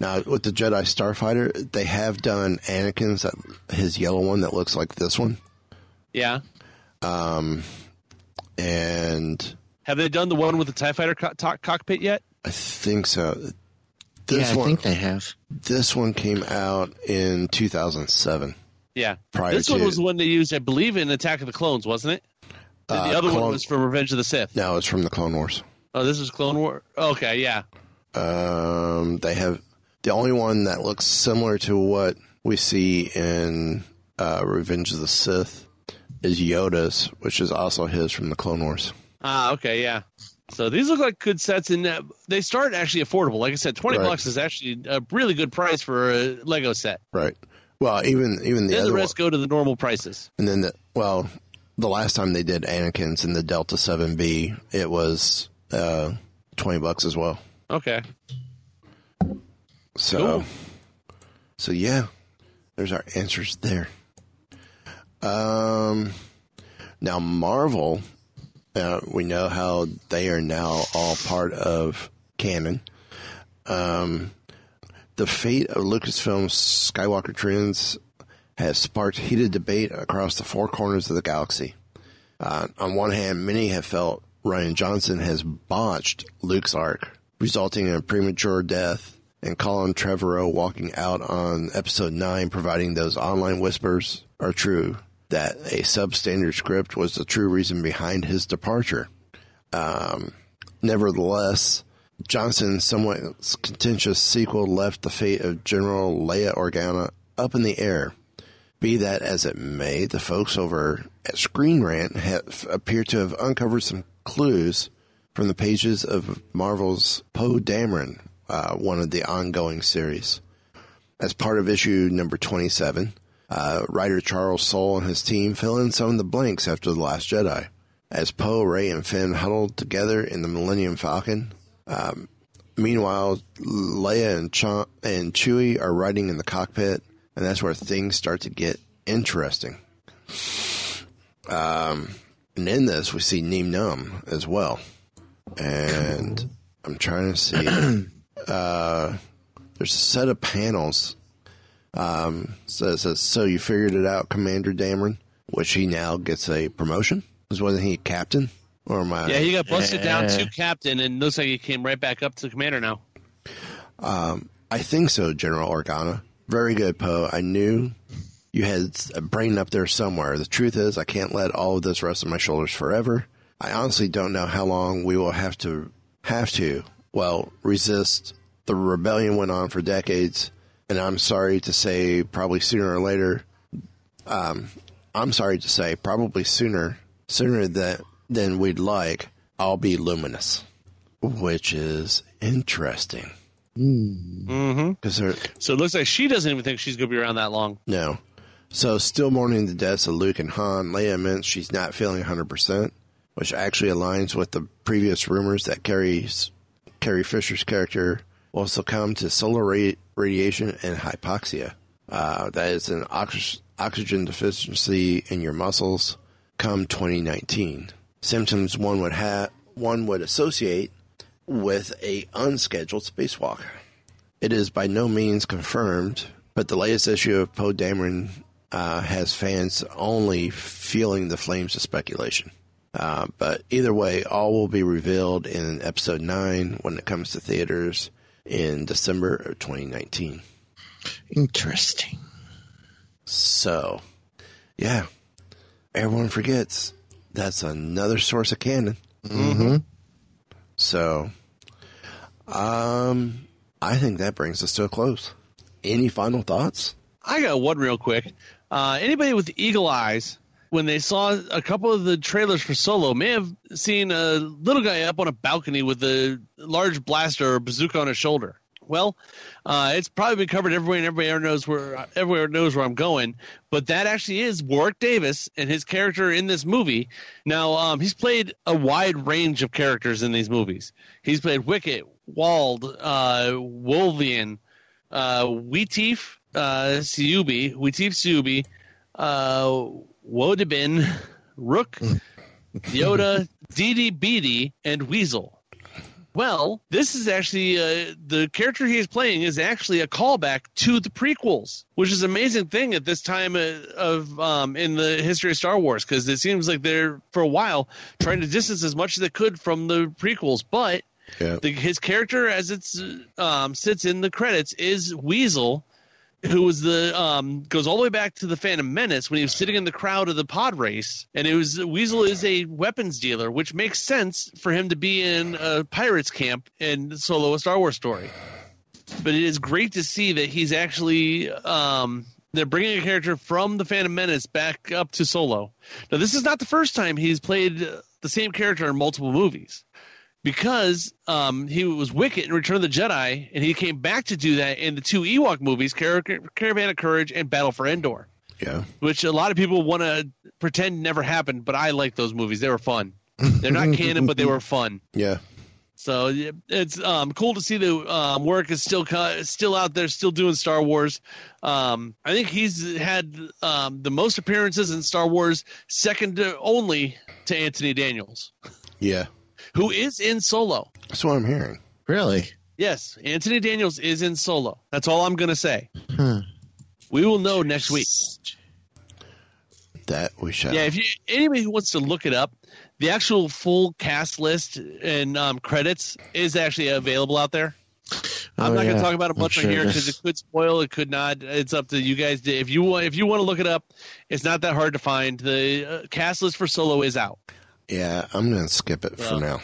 Speaker 2: Now with the Jedi Starfighter, they have done Anakin's that his yellow one that looks like this one,
Speaker 1: Yeah.
Speaker 2: Um, and
Speaker 1: Have they done the one with the Tie Fighter co- to- cockpit yet?
Speaker 2: I think so. This
Speaker 3: yeah, I
Speaker 2: one,
Speaker 3: think they have.
Speaker 2: this one came out in 2007.
Speaker 1: Yeah.
Speaker 2: Prior
Speaker 1: this one
Speaker 2: to-
Speaker 1: was the one they used, I believe, in Attack of the Clones, wasn't it? And
Speaker 2: Uh,
Speaker 1: the other one was from Revenge of the Sith.
Speaker 2: No, it's from the Clone Wars.
Speaker 1: Oh, this is Clone War. Okay, yeah.
Speaker 2: Um, they have the only one that looks similar to what we see in uh, Revenge of the Sith is Yoda's, which is also his from the Clone Wars.
Speaker 1: Ah, okay, yeah. So these look like good sets, and uh, they start actually affordable. Like I said, twenty
Speaker 2: Right.
Speaker 1: bucks is actually a really good price for a Lego set.
Speaker 2: Right. Well, even even the
Speaker 1: then
Speaker 2: other
Speaker 1: the
Speaker 2: one,
Speaker 1: go to the normal prices.
Speaker 2: and then the well, the last time they did Anakin's in the Delta Seven B, it was uh, twenty bucks as well.
Speaker 1: Okay.
Speaker 2: So,
Speaker 1: Cool.
Speaker 2: so yeah, there's our answers there. Um, now Marvel, uh, we know how they are now all part of canon. Um, the fate of Lucasfilm's Skywalker trends has sparked heated debate across the four corners of the galaxy. Uh, on one hand, many have felt Rian Johnson has botched Luke's arc, resulting in a premature death, and Colin Trevorrow walking out on episode 9, providing those online whispers are true, that a substandard script was the true reason behind his departure. Um, nevertheless, Johnson's somewhat contentious sequel left the fate of General Leia Organa up in the air. Be that as it may, the folks over at Screen Rant have appear to have uncovered some clues from the pages of Marvel's Poe Dameron, uh, one of the ongoing series. As part of issue number 27, uh, writer Charles Soule and his team fill in some of the blanks after The Last Jedi. As Poe, Rey, and Finn huddled together in the Millennium Falcon, um, meanwhile, Leia and, Ch- and Chewie are riding in the cockpit, and that's where things start to get interesting. Um, and in this, we see Nien Nunb as well. And I'm trying to see. uh, there's a set of panels. Um, so it says, "So you figured it out, Commander Dameron," which he now gets a promotion. Because wasn't he captain? Or am I?
Speaker 1: Yeah, he got busted down to captain, and looks like he came right back up to commander now.
Speaker 2: Um, I think so, General Organa. Very good, Poe. I knew you had a brain up there somewhere. The truth is, I can't let all of this rest on my shoulders forever. I honestly don't know how long we will have to have to well resist. The rebellion went on for decades, and I'm sorry to say, probably sooner or later. Um, I'm sorry to say, probably sooner, sooner than than we'd like. I'll be luminous, which is interesting
Speaker 1: Mm-hmm.
Speaker 2: because they're
Speaker 1: So it looks like she doesn't even think she's going to be around that long.
Speaker 2: No. So, still mourning the deaths of Luke and Han, Leia admits she's not feeling 100%, which actually aligns with the previous rumors that Carrie's, Carrie Fisher's character will succumb to solar ra- radiation and hypoxia. Uh, that is an ox- oxygen deficiency in your muscles come 2019. Symptoms one would have one would associate with a unscheduled spacewalk. It is by no means confirmed, but the latest issue of Poe Dameron uh, has fans only feeling the flames of speculation. Uh, but either way, all will be revealed in episode 9 when it comes to theaters in December of 2019.
Speaker 3: Interesting.
Speaker 2: So, yeah, everyone forgets that's another source of canon.
Speaker 3: Mm-hmm.
Speaker 2: So, um, I think that brings us to a close. Any final thoughts?
Speaker 1: I got one real quick. Uh, anybody with eagle eyes, when they saw a couple of the trailers for Solo, may have seen a little guy up on a balcony with a large blaster or bazooka on his shoulder. Well, uh, it's probably been covered everywhere, and everybody knows where everywhere knows where I'm going. But that actually is Warwick Davis and his character in this movie. Now, um, he's played a wide range of characters in these movies. He's played Wicket, Wald, uh, Wollivan, uh, Weeteef, uh, Cyubee, Weeteef Cyubee, uh, Wodibin, Rook, Yoda, Didi Beatty, and Weazel. Well, this is actually uh, the character he is playing is actually a callback to the prequels, which is an amazing thing at this time uh, of um, in the history of Star Wars because it seems like they're for a while trying to distance as much as they could from the prequels, but
Speaker 2: Yeah.
Speaker 1: the, his character as it's um, sits in the credits is Weazel, who was the um goes all the way back to the Phantom Menace when he was sitting in the crowd of the pod race, and it was Weazel is a weapons dealer, which makes sense for him to be in a pirates camp in Solo: A Star Wars Story. But it is great to see that he's actually um they're bringing a character from the Phantom Menace back up to Solo. Now, this is not the first time he's played the same character in multiple movies because um, he was Wicket in Return of the Jedi, and he came back to do that in the two Ewok movies, Car- Caravan of Courage and Battle for Endor,
Speaker 2: Yeah.
Speaker 1: which a lot of people want to pretend never happened, but I like those movies. They were fun. They're not canon, but they were fun.
Speaker 2: Yeah.
Speaker 1: So it's um, cool to see the um, work is still co- still out there, still doing Star Wars. Um, I think he's had um, the most appearances in Star Wars, second to only to Anthony Daniels,
Speaker 2: Yeah.
Speaker 1: Who is in Solo.
Speaker 2: That's what I'm hearing.
Speaker 3: Really?
Speaker 1: Yes, Anthony Daniels is in Solo. That's all I'm going to say.
Speaker 3: Huh.
Speaker 1: We will know next week.
Speaker 2: That we shall.
Speaker 1: Yeah, if you anybody who wants to look it up, the actual full cast list and um, credits is actually available out there. I'm
Speaker 3: Oh,
Speaker 1: not going to talk about it much
Speaker 3: sure
Speaker 1: on here because it could spoil. It could not. It's up to you guys. To, if you want, if you want to look it up, it's not that hard to find. The uh, cast list for Solo is out.
Speaker 2: Yeah, I'm going to skip it for now.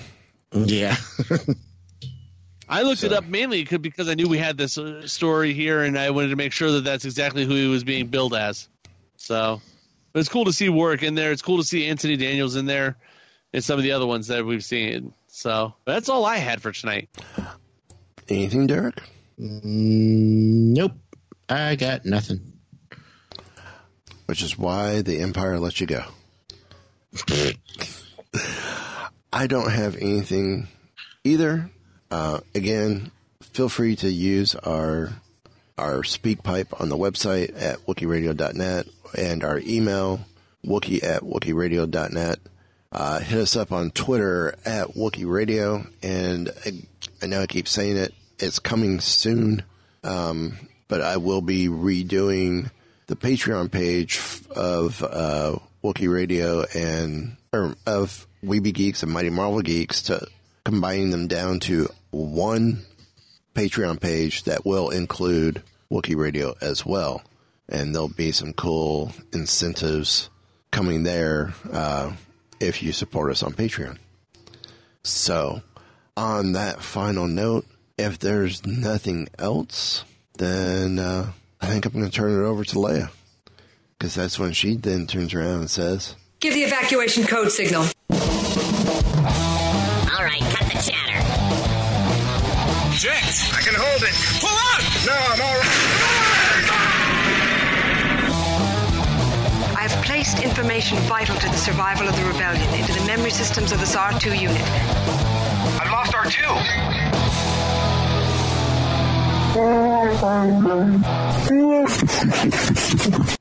Speaker 3: Yeah.
Speaker 1: I looked it up mainly because I knew we had this uh, story here, and I wanted to make sure that that's exactly who he was being billed as. So, but it's cool to see Warwick in there. It's cool to see Anthony Daniels in there, and some of the other ones that we've seen. So but that's all I had for tonight.
Speaker 2: Anything, Derek?
Speaker 3: Mm, nope. I got nothing.
Speaker 2: Which is why the Empire let you go. I don't have anything either. Uh, again, feel free to use our our SpeakPipe on the website at wookieradio.net and our email wookie at wookieradio.net. Uh, hit us up on Twitter at Wookie Radio, and I, I know I keep saying it. It's coming soon, um, but I will be redoing the Patreon page of uh, Wookie Radio and or of Weeby Geeks and Mighty Marvel Geeks to combining them down to one Patreon page that will include Wookie Radio as well. And there'll be some cool incentives coming there uh, if you support us on Patreon. So, on that final note, if there's nothing else, then uh, I think I'm going to turn it over to Leia. Because that's when she then turns around and says,
Speaker 6: Give the evacuation code signal.
Speaker 7: All right, cut the chatter.
Speaker 4: Jinx! I can hold it. Pull out! No, I'm all right.
Speaker 6: I have placed information vital to the survival of the rebellion into the memory systems of this R2 unit.
Speaker 4: I've lost R2.